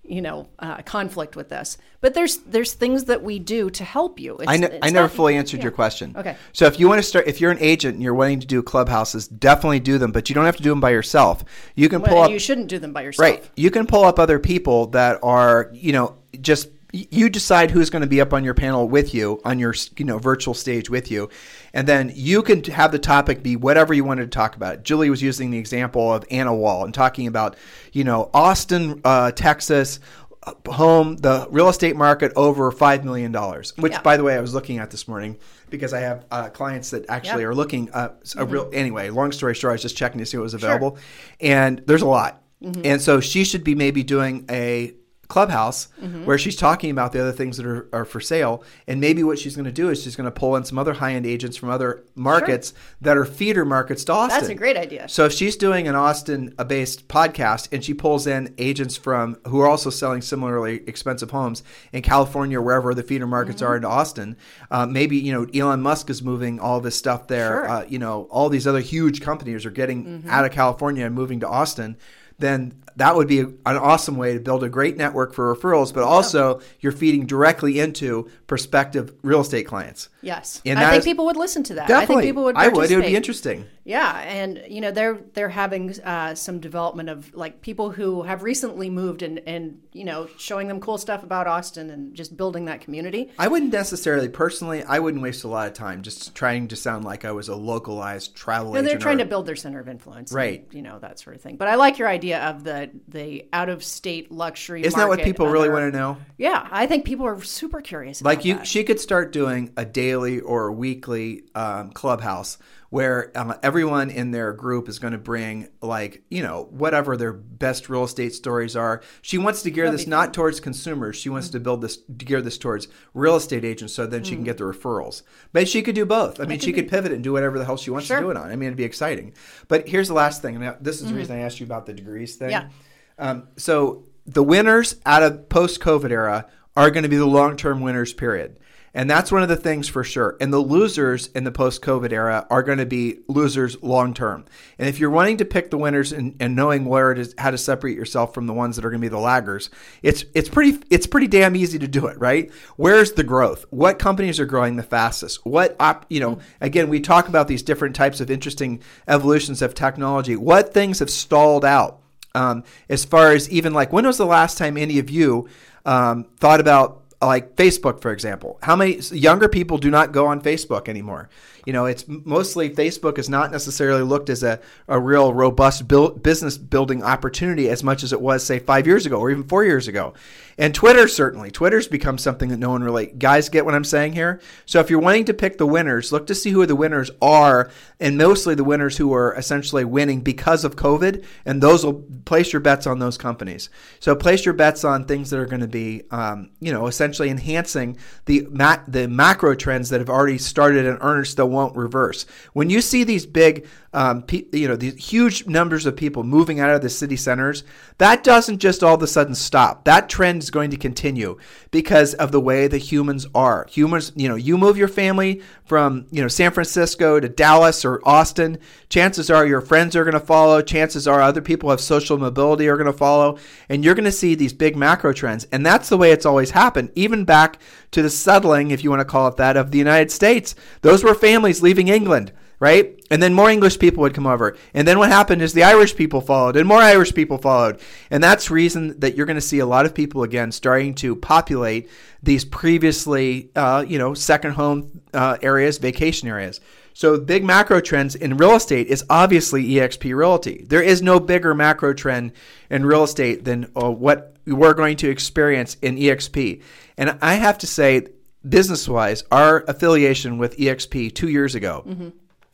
Speaker 2: you know uh, conflict with this. But there's there's things that we do to help you.
Speaker 1: It's, I, n- I never not, fully answered yeah. your question.
Speaker 2: Okay.
Speaker 1: So if you want to start if you're an agent and you're wanting to do clubhouses definitely do them but you don't have to do them by yourself. You can pull well, up
Speaker 2: you shouldn't do them by yourself.
Speaker 1: Right you can pull up other people that are you know just you decide who's going to be up on your panel with you on your you know virtual stage with you and then you can have the topic be whatever you wanted to talk about julie was using the example of anna wall and talking about you know austin uh, texas uh, home the real estate market over five million dollars which yeah. by the way i was looking at this morning because i have uh, clients that actually yep. are looking uh, mm-hmm. a real anyway long story short i was just checking to see what was available sure. and there's a lot Mm-hmm. And so she should be maybe doing a Clubhouse mm-hmm. where she's talking about the other things that are, are for sale. And maybe what she's going to do is she's going to pull in some other high end agents from other markets sure. that are feeder markets to Austin.
Speaker 2: That's a great idea.
Speaker 1: So if she's doing an Austin based podcast and she pulls in agents from who are also selling similarly expensive homes in California, wherever the feeder markets mm-hmm. are in Austin, uh, maybe, you know, Elon Musk is moving all this stuff there. Sure. Uh, you know, all these other huge companies are getting mm-hmm. out of California and moving to Austin then that would be an awesome way to build a great network for referrals, but also you're feeding directly into prospective real estate clients.
Speaker 2: Yes, and I think is, people would listen to that.
Speaker 1: Definitely,
Speaker 2: I think people would.
Speaker 1: I would. It would be interesting.
Speaker 2: Yeah, and you know they're they're having uh, some development of like people who have recently moved and and you know showing them cool stuff about Austin and just building that community.
Speaker 1: I wouldn't necessarily personally. I wouldn't waste a lot of time just trying to sound like I was a localized travel.
Speaker 2: No,
Speaker 1: they're
Speaker 2: trying
Speaker 1: or,
Speaker 2: to build their center of influence,
Speaker 1: right?
Speaker 2: And, you know that sort of thing. But I like your idea of the the out of state luxury.
Speaker 1: Isn't that what people really want to know?
Speaker 2: Yeah, I think people are super curious.
Speaker 1: like you,
Speaker 2: that.
Speaker 1: she could start doing a daily or a weekly um, clubhouse where uh, everyone in their group is going to bring like you know whatever their best real estate stories are she wants to gear That'd this not towards consumers she wants mm-hmm. to build this to gear this towards real estate agents so then mm-hmm. she can mm. get the referrals but she could do both i mean she could pivot and do whatever the hell she wants sure. to do it on i mean it'd be exciting but here's the last thing and this is mm-hmm. the reason i asked you about the degrees thing
Speaker 2: yeah.
Speaker 1: Um, so the winners out of post-covid era are going to be the long-term winners period and that's one of the things for sure. And the losers in the post COVID era are going to be losers long term. And if you're wanting to pick the winners and, and knowing where it is, how to separate yourself from the ones that are going to be the laggers, it's it's pretty it's pretty damn easy to do it, right? Where's the growth? What companies are growing the fastest? What op, you know? Again, we talk about these different types of interesting evolutions of technology. What things have stalled out? Um, as far as even like when was the last time any of you um, thought about like Facebook, for example. How many younger people do not go on Facebook anymore? You know, it's mostly Facebook is not necessarily looked as a, a real robust build, business building opportunity as much as it was, say, five years ago or even four years ago. And Twitter, certainly. Twitter's become something that no one really, guys get what I'm saying here? So if you're wanting to pick the winners, look to see who the winners are, and mostly the winners who are essentially winning because of COVID, and those will place your bets on those companies. So place your bets on things that are going to be, um, you know, essentially enhancing the, ma- the macro trends that have already started in earnest that won't reverse. When you see these big um, pe- you know, these huge numbers of people moving out of the city centers, that doesn't just all of a sudden stop. That trend is going to continue because of the way the humans are. Humans, you know, you move your family from, you know, San Francisco to Dallas or Austin, chances are your friends are going to follow. Chances are other people have social mobility are going to follow. And you're going to see these big macro trends. And that's the way it's always happened, even back to the settling, if you want to call it that, of the United States. Those were families leaving England right? And then more English people would come over. And then what happened is the Irish people followed, and more Irish people followed. And that's reason that you're going to see a lot of people again starting to populate these previously, uh, you know, second home uh, areas, vacation areas. So big macro trends in real estate is obviously EXP Realty. There is no bigger macro trend in real estate than uh, what we're going to experience in EXP. And I have to say, business wise, our affiliation with EXP two years ago, mm-hmm.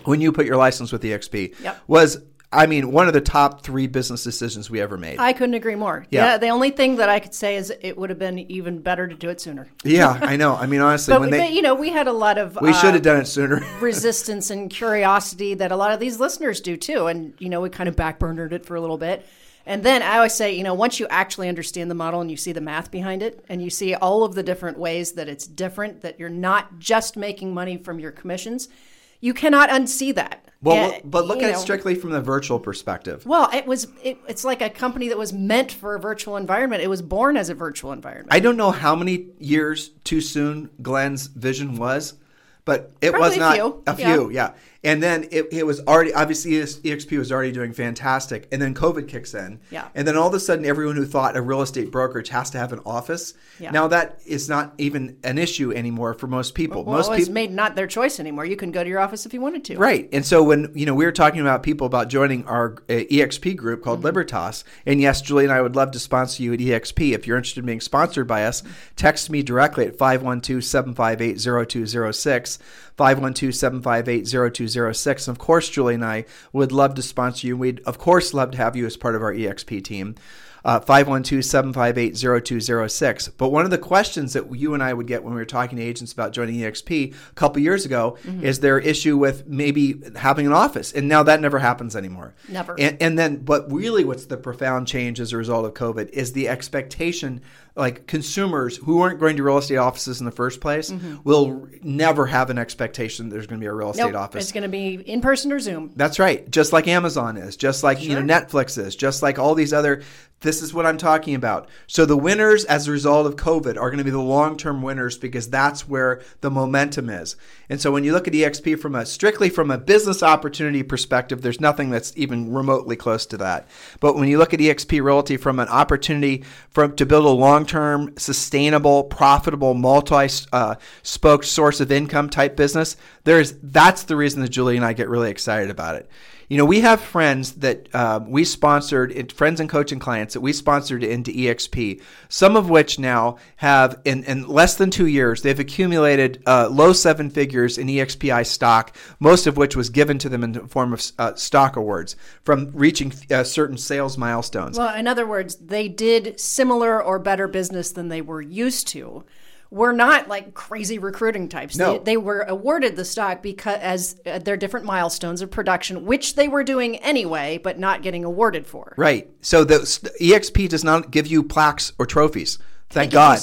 Speaker 1: When you put your license with EXP,
Speaker 2: yep.
Speaker 1: was I mean, one of the top three business decisions we ever made.
Speaker 2: I couldn't agree more. Yeah. yeah. the only thing that I could say is it would have been even better to do it sooner.
Speaker 1: Yeah, I know. I mean, honestly,
Speaker 2: but,
Speaker 1: when they,
Speaker 2: but, you know, we had a lot of
Speaker 1: we uh, should have done it sooner.
Speaker 2: resistance and curiosity that a lot of these listeners do too, and you know, we kind of backburnered it for a little bit. And then I always say, you know, once you actually understand the model and you see the math behind it, and you see all of the different ways that it's different, that you're not just making money from your commissions, you cannot unsee that.
Speaker 1: Well, and, but look at know, it strictly from the virtual perspective.
Speaker 2: Well, it was it, it's like a company that was meant for a virtual environment. It was born as a virtual environment.
Speaker 1: I don't know how many years too soon Glenn's vision was, but it
Speaker 2: Probably
Speaker 1: was not
Speaker 2: a few.
Speaker 1: A few, yeah. yeah. And then it, it was already obviously EXP was already doing fantastic, and then COVID kicks in,
Speaker 2: yeah.
Speaker 1: And then all of a sudden, everyone who thought a real estate brokerage has to have an office,
Speaker 2: yeah.
Speaker 1: now that is not even an issue anymore for most people.
Speaker 2: Well,
Speaker 1: most
Speaker 2: it's
Speaker 1: people
Speaker 2: made not their choice anymore. You can go to your office if you wanted to,
Speaker 1: right? And so when you know we were talking about people about joining our uh, EXP group called mm-hmm. Libertas, and yes, Julie and I would love to sponsor you at EXP. If you're interested in being sponsored by us, text me directly at 512 758 0206. 512 758 0206. And of course, Julie and I would love to sponsor you. We'd, of course, love to have you as part of our EXP team. Uh, 512 758 0206. But one of the questions that you and I would get when we were talking to agents about joining EXP a couple years ago mm-hmm. is their issue with maybe having an office. And now that never happens anymore.
Speaker 2: Never.
Speaker 1: And, and then, but really, what's the profound change as a result of COVID is the expectation like consumers who aren't going to real estate offices in the first place mm-hmm. will never have an expectation there's going to be a real estate
Speaker 2: nope,
Speaker 1: office.
Speaker 2: It's going to be in person or Zoom.
Speaker 1: That's right. Just like Amazon is, just like
Speaker 2: sure.
Speaker 1: you know Netflix is, just like all these other this is what I'm talking about. So the winners as a result of COVID are going to be the long-term winners because that's where the momentum is. And so when you look at EXP from a strictly from a business opportunity perspective, there's nothing that's even remotely close to that. But when you look at EXP Realty from an opportunity from to build a long-term, sustainable, profitable, multi-spoked uh, source of income type business, there's that's the reason that Julie and I get really excited about it. You know, we have friends that uh, we sponsored, friends and coaching clients that we sponsored into EXP, some of which now have, in, in less than two years, they've accumulated uh, low seven figures in EXPI stock, most of which was given to them in the form of uh, stock awards from reaching uh, certain sales milestones.
Speaker 2: Well, in other words, they did similar or better business than they were used to were not like crazy recruiting types.
Speaker 1: No.
Speaker 2: They, they were awarded the stock because as uh, their different milestones of production, which they were doing anyway, but not getting awarded for.
Speaker 1: Right. So the EXP does not give you plaques or trophies. Thank God.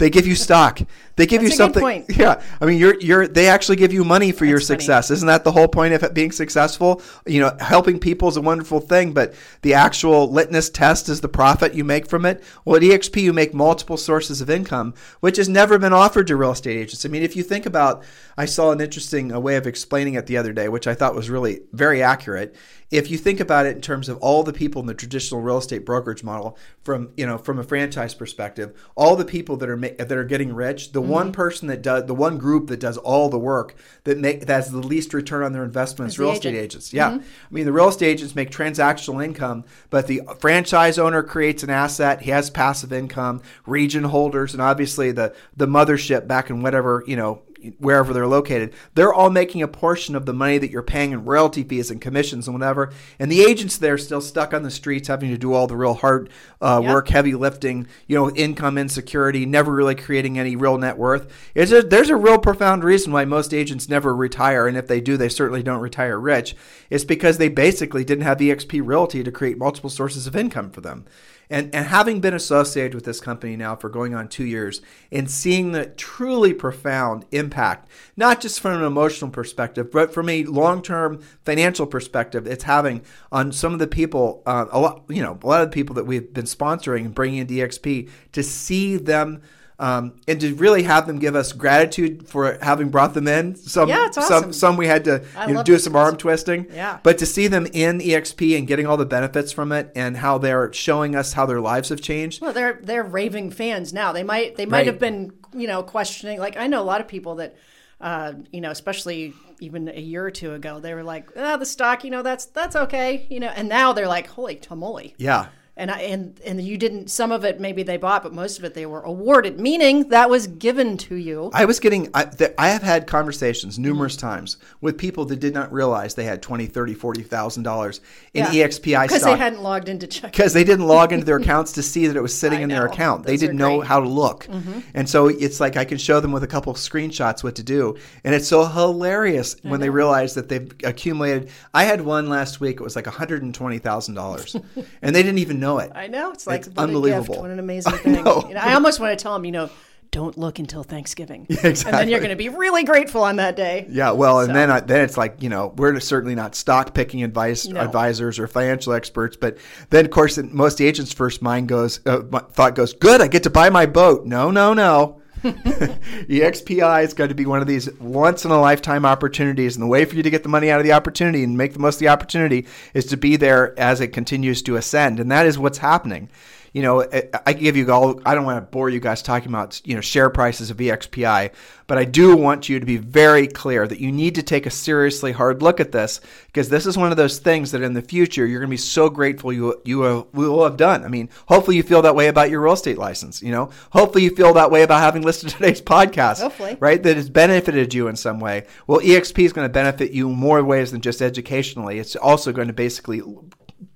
Speaker 1: They give you stock. They give
Speaker 2: That's
Speaker 1: you something. Yeah. I mean, you're you're they actually give you money for
Speaker 2: That's
Speaker 1: your success. Funny. Isn't that the whole point of being successful? You know, helping people is a wonderful thing, but the actual litmus test is the profit you make from it. Well, at EXP you make multiple sources of income, which has never been offered to real estate agents. I mean, if you think about I saw an interesting uh, way of explaining it the other day, which I thought was really very accurate if you think about it in terms of all the people in the traditional real estate brokerage model from you know from a franchise perspective all the people that are ma- that are getting rich the mm-hmm. one person that does the one group that does all the work that make that has the least return on their investments real estate agents yeah mm-hmm. i mean the real estate agents make transactional income but the franchise owner creates an asset he has passive income region holders and obviously the the mothership back in whatever you know wherever they're located, they're all making a portion of the money that you're paying in royalty fees and commissions and whatever. And the agents there are still stuck on the streets, having to do all the real hard uh, yep. work, heavy lifting, you know, income insecurity, never really creating any real net worth. Is there, there's a real profound reason why most agents never retire, and if they do, they certainly don't retire rich. It's because they basically didn't have EXP Realty to create multiple sources of income for them. And, and having been associated with this company now for going on two years and seeing the truly profound impact, not just from an emotional perspective, but from a long term financial perspective, it's having on some of the people, uh, a lot, you know, a lot of the people that we've been sponsoring and bringing into EXP to see them Um, and to really have them give us gratitude for having brought them in. Some,
Speaker 2: Yeah, it's
Speaker 1: some,
Speaker 2: awesome.
Speaker 1: some we had to you know, do some arm twisting.
Speaker 2: Yeah.
Speaker 1: But to see them in EXP and getting all the benefits from it, and how they're showing us how their lives have changed.
Speaker 2: Well, they're they're raving fans now. They might they might
Speaker 1: Right.
Speaker 2: have been you know questioning. Like I know a lot of people that, uh, you know, especially even a year or two ago, they were like, oh, the stock, you know, that's that's okay, you know, and now they're like, holy tamale.
Speaker 1: Yeah.
Speaker 2: And I and and you didn't. Some of it maybe they bought, but most of it they were awarded, meaning that was given to you.
Speaker 1: I was getting, I, th- I have had conversations numerous
Speaker 2: Mm-hmm.
Speaker 1: times with people that did not realize they had twenty, thirty, forty thousand dollars in
Speaker 2: Yeah.
Speaker 1: EXPI
Speaker 2: because they hadn't logged into check.
Speaker 1: because they didn't log into their accounts to see that it was sitting
Speaker 2: I
Speaker 1: in their account. They
Speaker 2: Those are
Speaker 1: didn't know.
Speaker 2: Mm-hmm.
Speaker 1: how to look. And so it's like I can show them with a couple of screenshots what to do. And it's so hilarious when they realize that they've accumulated. I had one last week, it was like $120,000. and they didn't even know it.
Speaker 2: I know it's like
Speaker 1: It's
Speaker 2: what a
Speaker 1: unbelievable.
Speaker 2: gift. What an amazing
Speaker 1: I
Speaker 2: thing.
Speaker 1: know.
Speaker 2: You know, I almost want to tell them, you know, don't look until Thanksgiving, and then you're going to be really grateful on that day.
Speaker 1: Yeah, well, and
Speaker 2: So-
Speaker 1: then I, then it's like you know we're certainly not stock picking advice
Speaker 2: No.
Speaker 1: advisors or financial experts, but then of course most agents' first mind goes uh, thought goes good, I get to buy my boat. No, no, no. EXPI is going to be one of these once in a lifetime opportunities, and the way for you to get the money out of the opportunity and make the most of the opportunity is to be there as it continues to ascend, and that is what's happening. You know, I I give you all. I don't want to bore you guys talking about you know share prices of EXPI, but I do want you to be very clear that you need to take a seriously hard look at this because this is one of those things that in the future you're going to be so grateful you you will have done. I mean, hopefully you feel that way about your real estate license. You know, hopefully you feel that way about having listened to today's podcast.
Speaker 2: Hopefully.
Speaker 1: right? That has benefited you in some way. Well, EXP is going to benefit you more ways than just educationally. It's also going to basically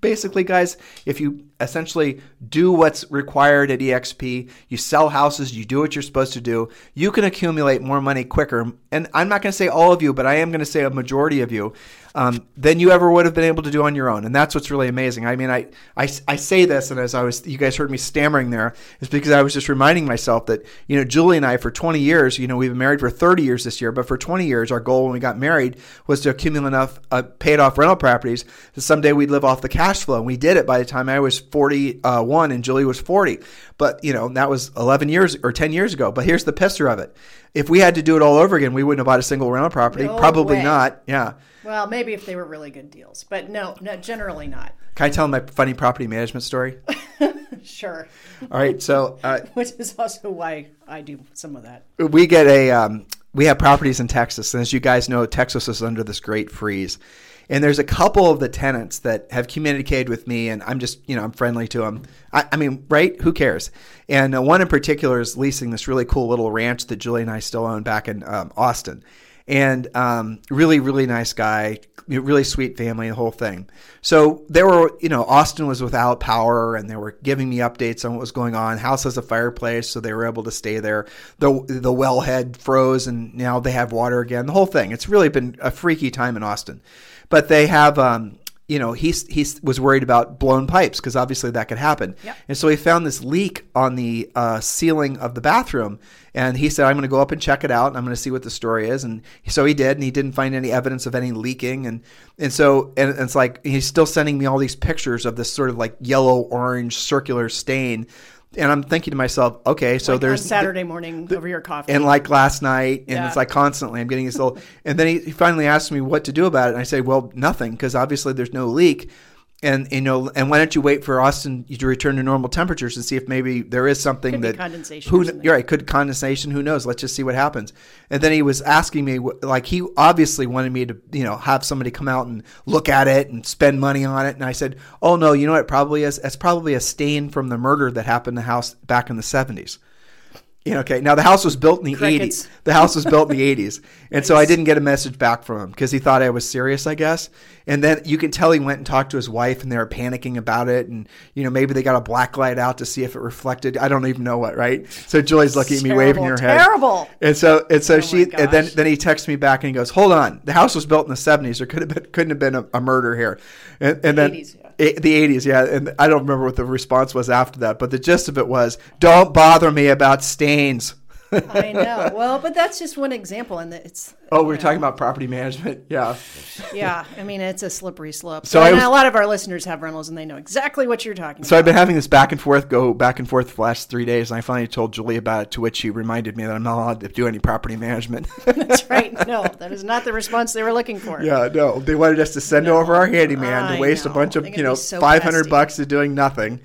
Speaker 1: basically guys if you essentially do what's required at exp you sell houses you do what you're supposed to do you can accumulate more money quicker. And i'm not going to say all of you but i am going to say a majority of you um, than you ever would have been able to do on your own. And that's what's really amazing. I mean I, I i say this and as i was you guys heard me stammering there is because i was just reminding myself that you know julie and i for 20 years you know we've been married for 30 years this year but for 20 years our goal when we got married was to accumulate enough uh, paid off rental properties that someday we'd live off the cash flow. And we did it by the time i was 41 and julie was 40 but you know that was 11 years or 10 years ago. But here's the pisser of it. If we had to do it all over again we wouldn't have bought a single rental property.
Speaker 2: No
Speaker 1: probably
Speaker 2: way.
Speaker 1: not. Yeah
Speaker 2: Well, maybe if they were really good deals, but no, no, generally not.
Speaker 1: can i tell my funny property management story
Speaker 2: Sure,
Speaker 1: all right so uh,
Speaker 2: which is also why I do some of that.
Speaker 1: we get a um, we have properties in Texas, and as you guys know, Texas is under this great freeze. And there's a couple of the tenants that have communicated with me, and I'm just you know I'm friendly to them. I, I mean, right? Who cares? And uh, one in particular is leasing this really cool little ranch that Julie and I still own back in um, Austin, and um, really really nice guy, really sweet family, the whole thing. So there were you know Austin was without power, and they were giving me updates on what was going on. House has a fireplace, so they were able to stay there. the The wellhead froze, and now they have water again. The whole thing. It's really been a freaky time in Austin, but they have. Um, you know, he he was worried about blown pipes because obviously that could happen.
Speaker 2: Yep.
Speaker 1: And so he found this leak on the uh, ceiling of the bathroom, and he said, "I'm going to go up and check it out, and I'm going to see what the story is." And so he did, and he didn't find any evidence of any leaking, and and so and it's like he's still sending me all these pictures of this sort of like yellow orange circular stain, and I'm thinking to myself, okay, so
Speaker 2: Like
Speaker 1: there's
Speaker 2: Saturday morning over your coffee.
Speaker 1: and like last night, and
Speaker 2: Yeah.
Speaker 1: it's like constantly I'm getting this little. And then he, he finally asked me what to do about it, and I say, well, nothing, because obviously there's no leak. And you know, and why don't you wait for Austin to return to normal temperatures and see if maybe there is something
Speaker 2: Could
Speaker 1: that
Speaker 2: condensation
Speaker 1: Who you're right? Could condensation? Who knows? Let's just see what happens. And then he was asking me, like he obviously wanted me to, you know, have somebody come out and look at it and spend money on it. And I said, oh no, you know what? It probably is. It's probably a stain from the murder that happened in the house back in the '70s. You know, okay. Now the house was built in the
Speaker 2: Crickets.
Speaker 1: 80s. The house was built in the 80s, and so I didn't get a message back from him because he thought I was serious, I guess. And then you can tell he went and talked to his wife, and they were panicking about it, and you know maybe they got a black light out to see if it reflected. I don't even know what, right? So Julie's looking at me, waving her head.
Speaker 2: terrible.
Speaker 1: And so and so
Speaker 2: Oh
Speaker 1: she and then then he texts me back and he goes, "Hold on, the house was built in the 70s. There could have been couldn't have been a, a murder here." And, and then
Speaker 2: 80s, yeah.
Speaker 1: Eh, the 80s, yeah. And I don't remember what the response was after that, but the gist of it was, "Don't bother me about stains."
Speaker 2: I know. Well, but that's just one example, and it's
Speaker 1: Oh, we are talking about property management. Yeah.
Speaker 2: yeah. I mean, it's a slippery slope.
Speaker 1: So I was-
Speaker 2: a lot of our listeners have rentals, and they know exactly what you're talking about.
Speaker 1: So I've been having this back and forth, go back and forth for the last three days, and I finally told Julie about it. To which she reminded me that I'm not allowed to do any property management.
Speaker 2: That's right. No, that is not the response they were looking for.
Speaker 1: yeah, no, they wanted us to send over our handyman
Speaker 2: I
Speaker 1: to waste a bunch of you know
Speaker 2: so
Speaker 1: 500
Speaker 2: pesty.
Speaker 1: bucks to doing nothing.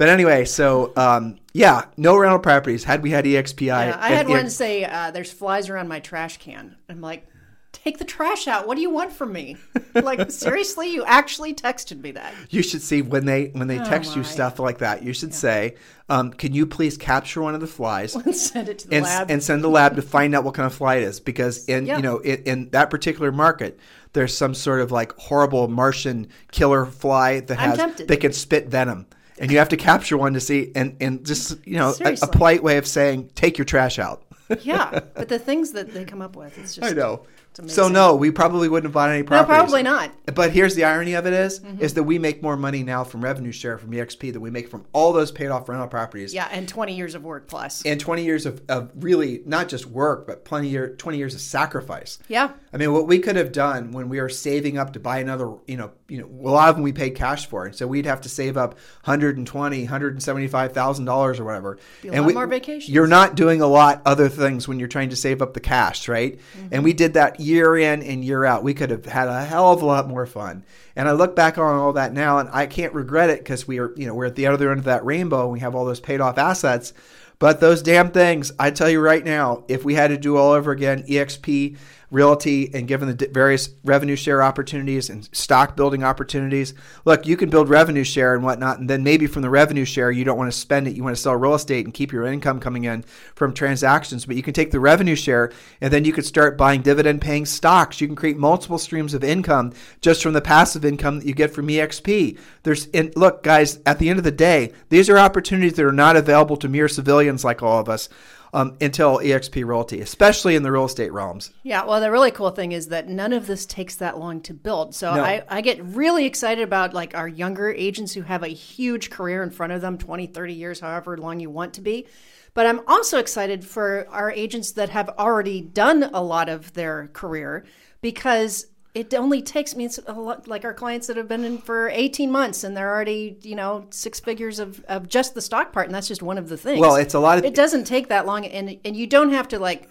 Speaker 1: But anyway, so um, yeah, no rental properties. Had we had EXPI,
Speaker 2: Yeah, I had one say, uh, "There's flies around my trash can." I'm like, "Take the trash out. What do you want from me?" like, seriously, you actually texted me that.
Speaker 1: You should see when they when they text you
Speaker 2: Oh,
Speaker 1: stuff like that. You should say, um, "Can you please capture one of the flies
Speaker 2: and send it to the
Speaker 1: and,
Speaker 2: lab.
Speaker 1: and send the lab to find out what kind of fly it is?" Because in
Speaker 2: Yeah.
Speaker 1: you know in, in that particular market, there's some sort of like horrible Martian killer fly that has they can spit venom, and you have to capture one to see and and just you know a, a polite way of saying take your trash out.
Speaker 2: yeah, but the things that they come up with, it's just
Speaker 1: I know.
Speaker 2: It's
Speaker 1: So no, we probably wouldn't have bought any properties.
Speaker 2: no, probably not.
Speaker 1: But here's the irony of it is,
Speaker 2: Mm-hmm.
Speaker 1: is that we make more money now from revenue share from EXP than we make from all those paid off rental properties.
Speaker 2: Yeah, and 20 years of work plus.
Speaker 1: And 20 years of, of really not just work, but plenty year 20 years of sacrifice.
Speaker 2: yeah,
Speaker 1: I mean, what we could have done when we were saving up to buy another, you know, you know, a lot of them we paid cash for, and so we'd have to save up 120, 175 thousand dollars or whatever. And we,
Speaker 2: more vacations.
Speaker 1: You're not doing a lot other things when you're trying to save up the cash, right?
Speaker 2: Mm-hmm.
Speaker 1: And we did that year in and year out. We could have had a hell of a lot more fun. And I look back on all that now, and I can't regret it because we are, you know, we're at the other end of that rainbow. and We have all those paid off assets. But those damn things, I tell you right now, if we had to do all over again, EXP, Realty, and given the various revenue share opportunities and stock building opportunities, look, you can build revenue share and whatnot, and then maybe from the revenue share, you don't want to spend it. You want to sell real estate and keep your income coming in from transactions. But you can take the revenue share, and then you could start buying dividend paying stocks. You can create multiple streams of income just from the passive income that you get from EXP. There's and look, guys, at the end of the day, these are opportunities that are not available to mere civilians like all of us um, until EXP Realty, especially in the real estate realms.
Speaker 2: Yeah, well, the really cool thing is that none of this takes that long to build. So
Speaker 1: No.
Speaker 2: I, I get really excited about like our younger agents who have a huge career in front of them 20, 30 years, however long you want to be. But I'm also excited for our agents that have already done a lot of their career because it only takes me a lot like our clients that have been in for 18 months and they're already, you know, six figures of, of just the stock part. And that's just one of the things.
Speaker 1: Well, it's a lot of
Speaker 2: it doesn't take that long and and you don't have to like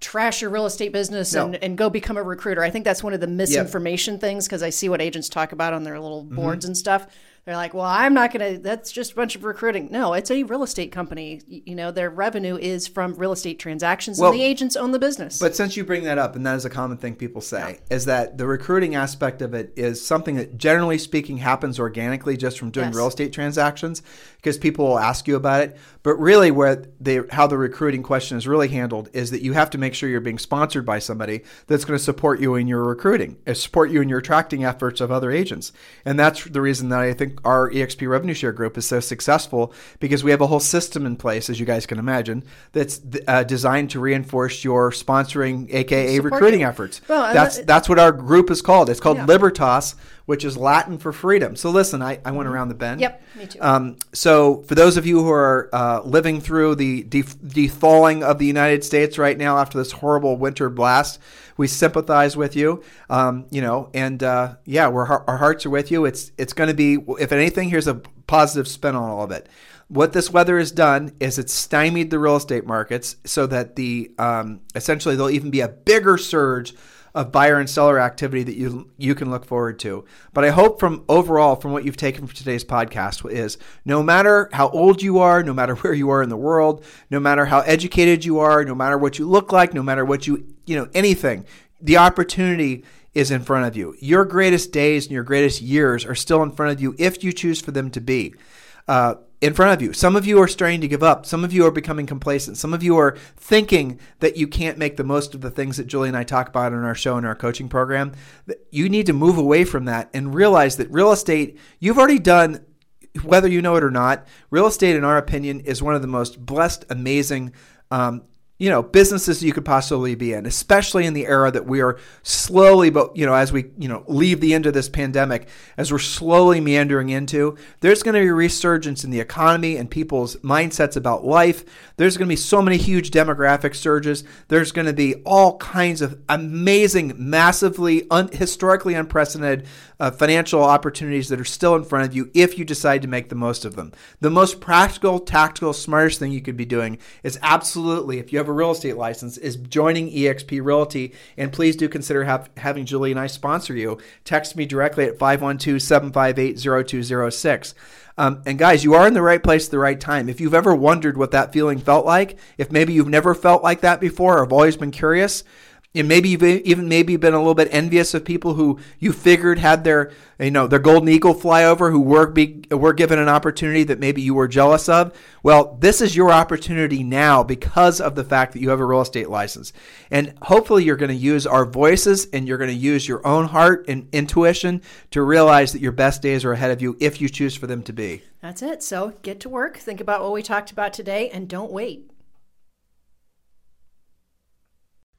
Speaker 2: trash your real estate business
Speaker 1: No.
Speaker 2: and, and go become a recruiter i think that's one of the misinformation things because i see what agents talk about on their little
Speaker 1: Mm-hmm.
Speaker 2: boards and stuff they're like well i'm not going to that's just a bunch of recruiting. No it's a real estate company. You know their revenue is from real estate transactions
Speaker 1: Well,
Speaker 2: and the agents own the business.
Speaker 1: But since you bring that up, and that is a common thing people say, is that the recruiting aspect of it is something that generally speaking happens organically just from doing
Speaker 2: Yes.
Speaker 1: real estate transactions because people will ask you about it. But really, where they how the recruiting question is really handled is that you have to make sure you're being sponsored by somebody that's going to support you in your recruiting, uh, support you in your attracting efforts of other agents, and that's the reason that I think our EXP revenue share group is so successful because we have a whole system in place, as you guys can imagine, that's uh, designed to reinforce your sponsoring, aka
Speaker 2: Support
Speaker 1: recruiting
Speaker 2: you.
Speaker 1: efforts.
Speaker 2: Well,
Speaker 1: that's
Speaker 2: that-
Speaker 1: that's what our group is called. It's called
Speaker 2: Yeah.
Speaker 1: Libertas, which is Latin for freedom. So listen, I, I went around the bend.
Speaker 2: Yep, me too.
Speaker 1: Um, so for those of you who are uh, living through the def- thawing of the United States right now after this horrible winter blast, we sympathize with you. Um, you know, and uh, yeah, we're our hearts are with you. It's it's going to be, if anything, here's a positive spin on all of it. What this weather has done is it's stymied the real estate markets so that the um, essentially there'll even be a bigger surge of buyer and seller activity that you you can look forward to. But I hope from overall from what you've taken from today's podcast is no matter how old you are, no matter where you are in the world, no matter how educated you are, no matter what you look like, no matter what you you know anything, the opportunity is in front of you. Your greatest days and your greatest years are still in front of you if you choose for them to be uh, in front of you. Some of you are starting to give up. Some of you are becoming complacent. Some of you are thinking that you can't make the most of the things that Julie and I talk about in our show and our coaching program. You need to move away from that and realize that real estate, you've already done, whether you know it or not, real estate, in our opinion, is one of the most blessed, amazing, um, you know businesses you could possibly be in especially in the era that we are slowly but you know as we you know leave the end of this pandemic as we're slowly meandering into there's going to be a resurgence in the economy and people's mindsets about life. There's going to be so many huge demographic surges. There's going to be all kinds of amazing massively un- historically unprecedented uh, financial opportunities that are still in front of you if you decide to make the most of them. The most practical tactical smartest thing you could be doing is absolutely if you have a real estate license is joining eXp Realty. And please do consider have, having Julie and I sponsor you. Text me directly at 512 758 0206. Um, and guys, you are in the right place at the right time. If you've ever wondered what that feeling felt like, if maybe you've never felt like that before or have always been curious, and maybe you've even maybe been a little bit envious of people who you figured had their you know their golden eagle flyover who were be, were given an opportunity that maybe you were jealous of. Well this is your opportunity now because of the fact that you have a real estate license. And hopefully you're going to use our voices and you're going to use your own heart and intuition to realize that your best days are ahead of you if you choose for them to be.
Speaker 2: That's it. So get to work. Think about what we talked about today and don't wait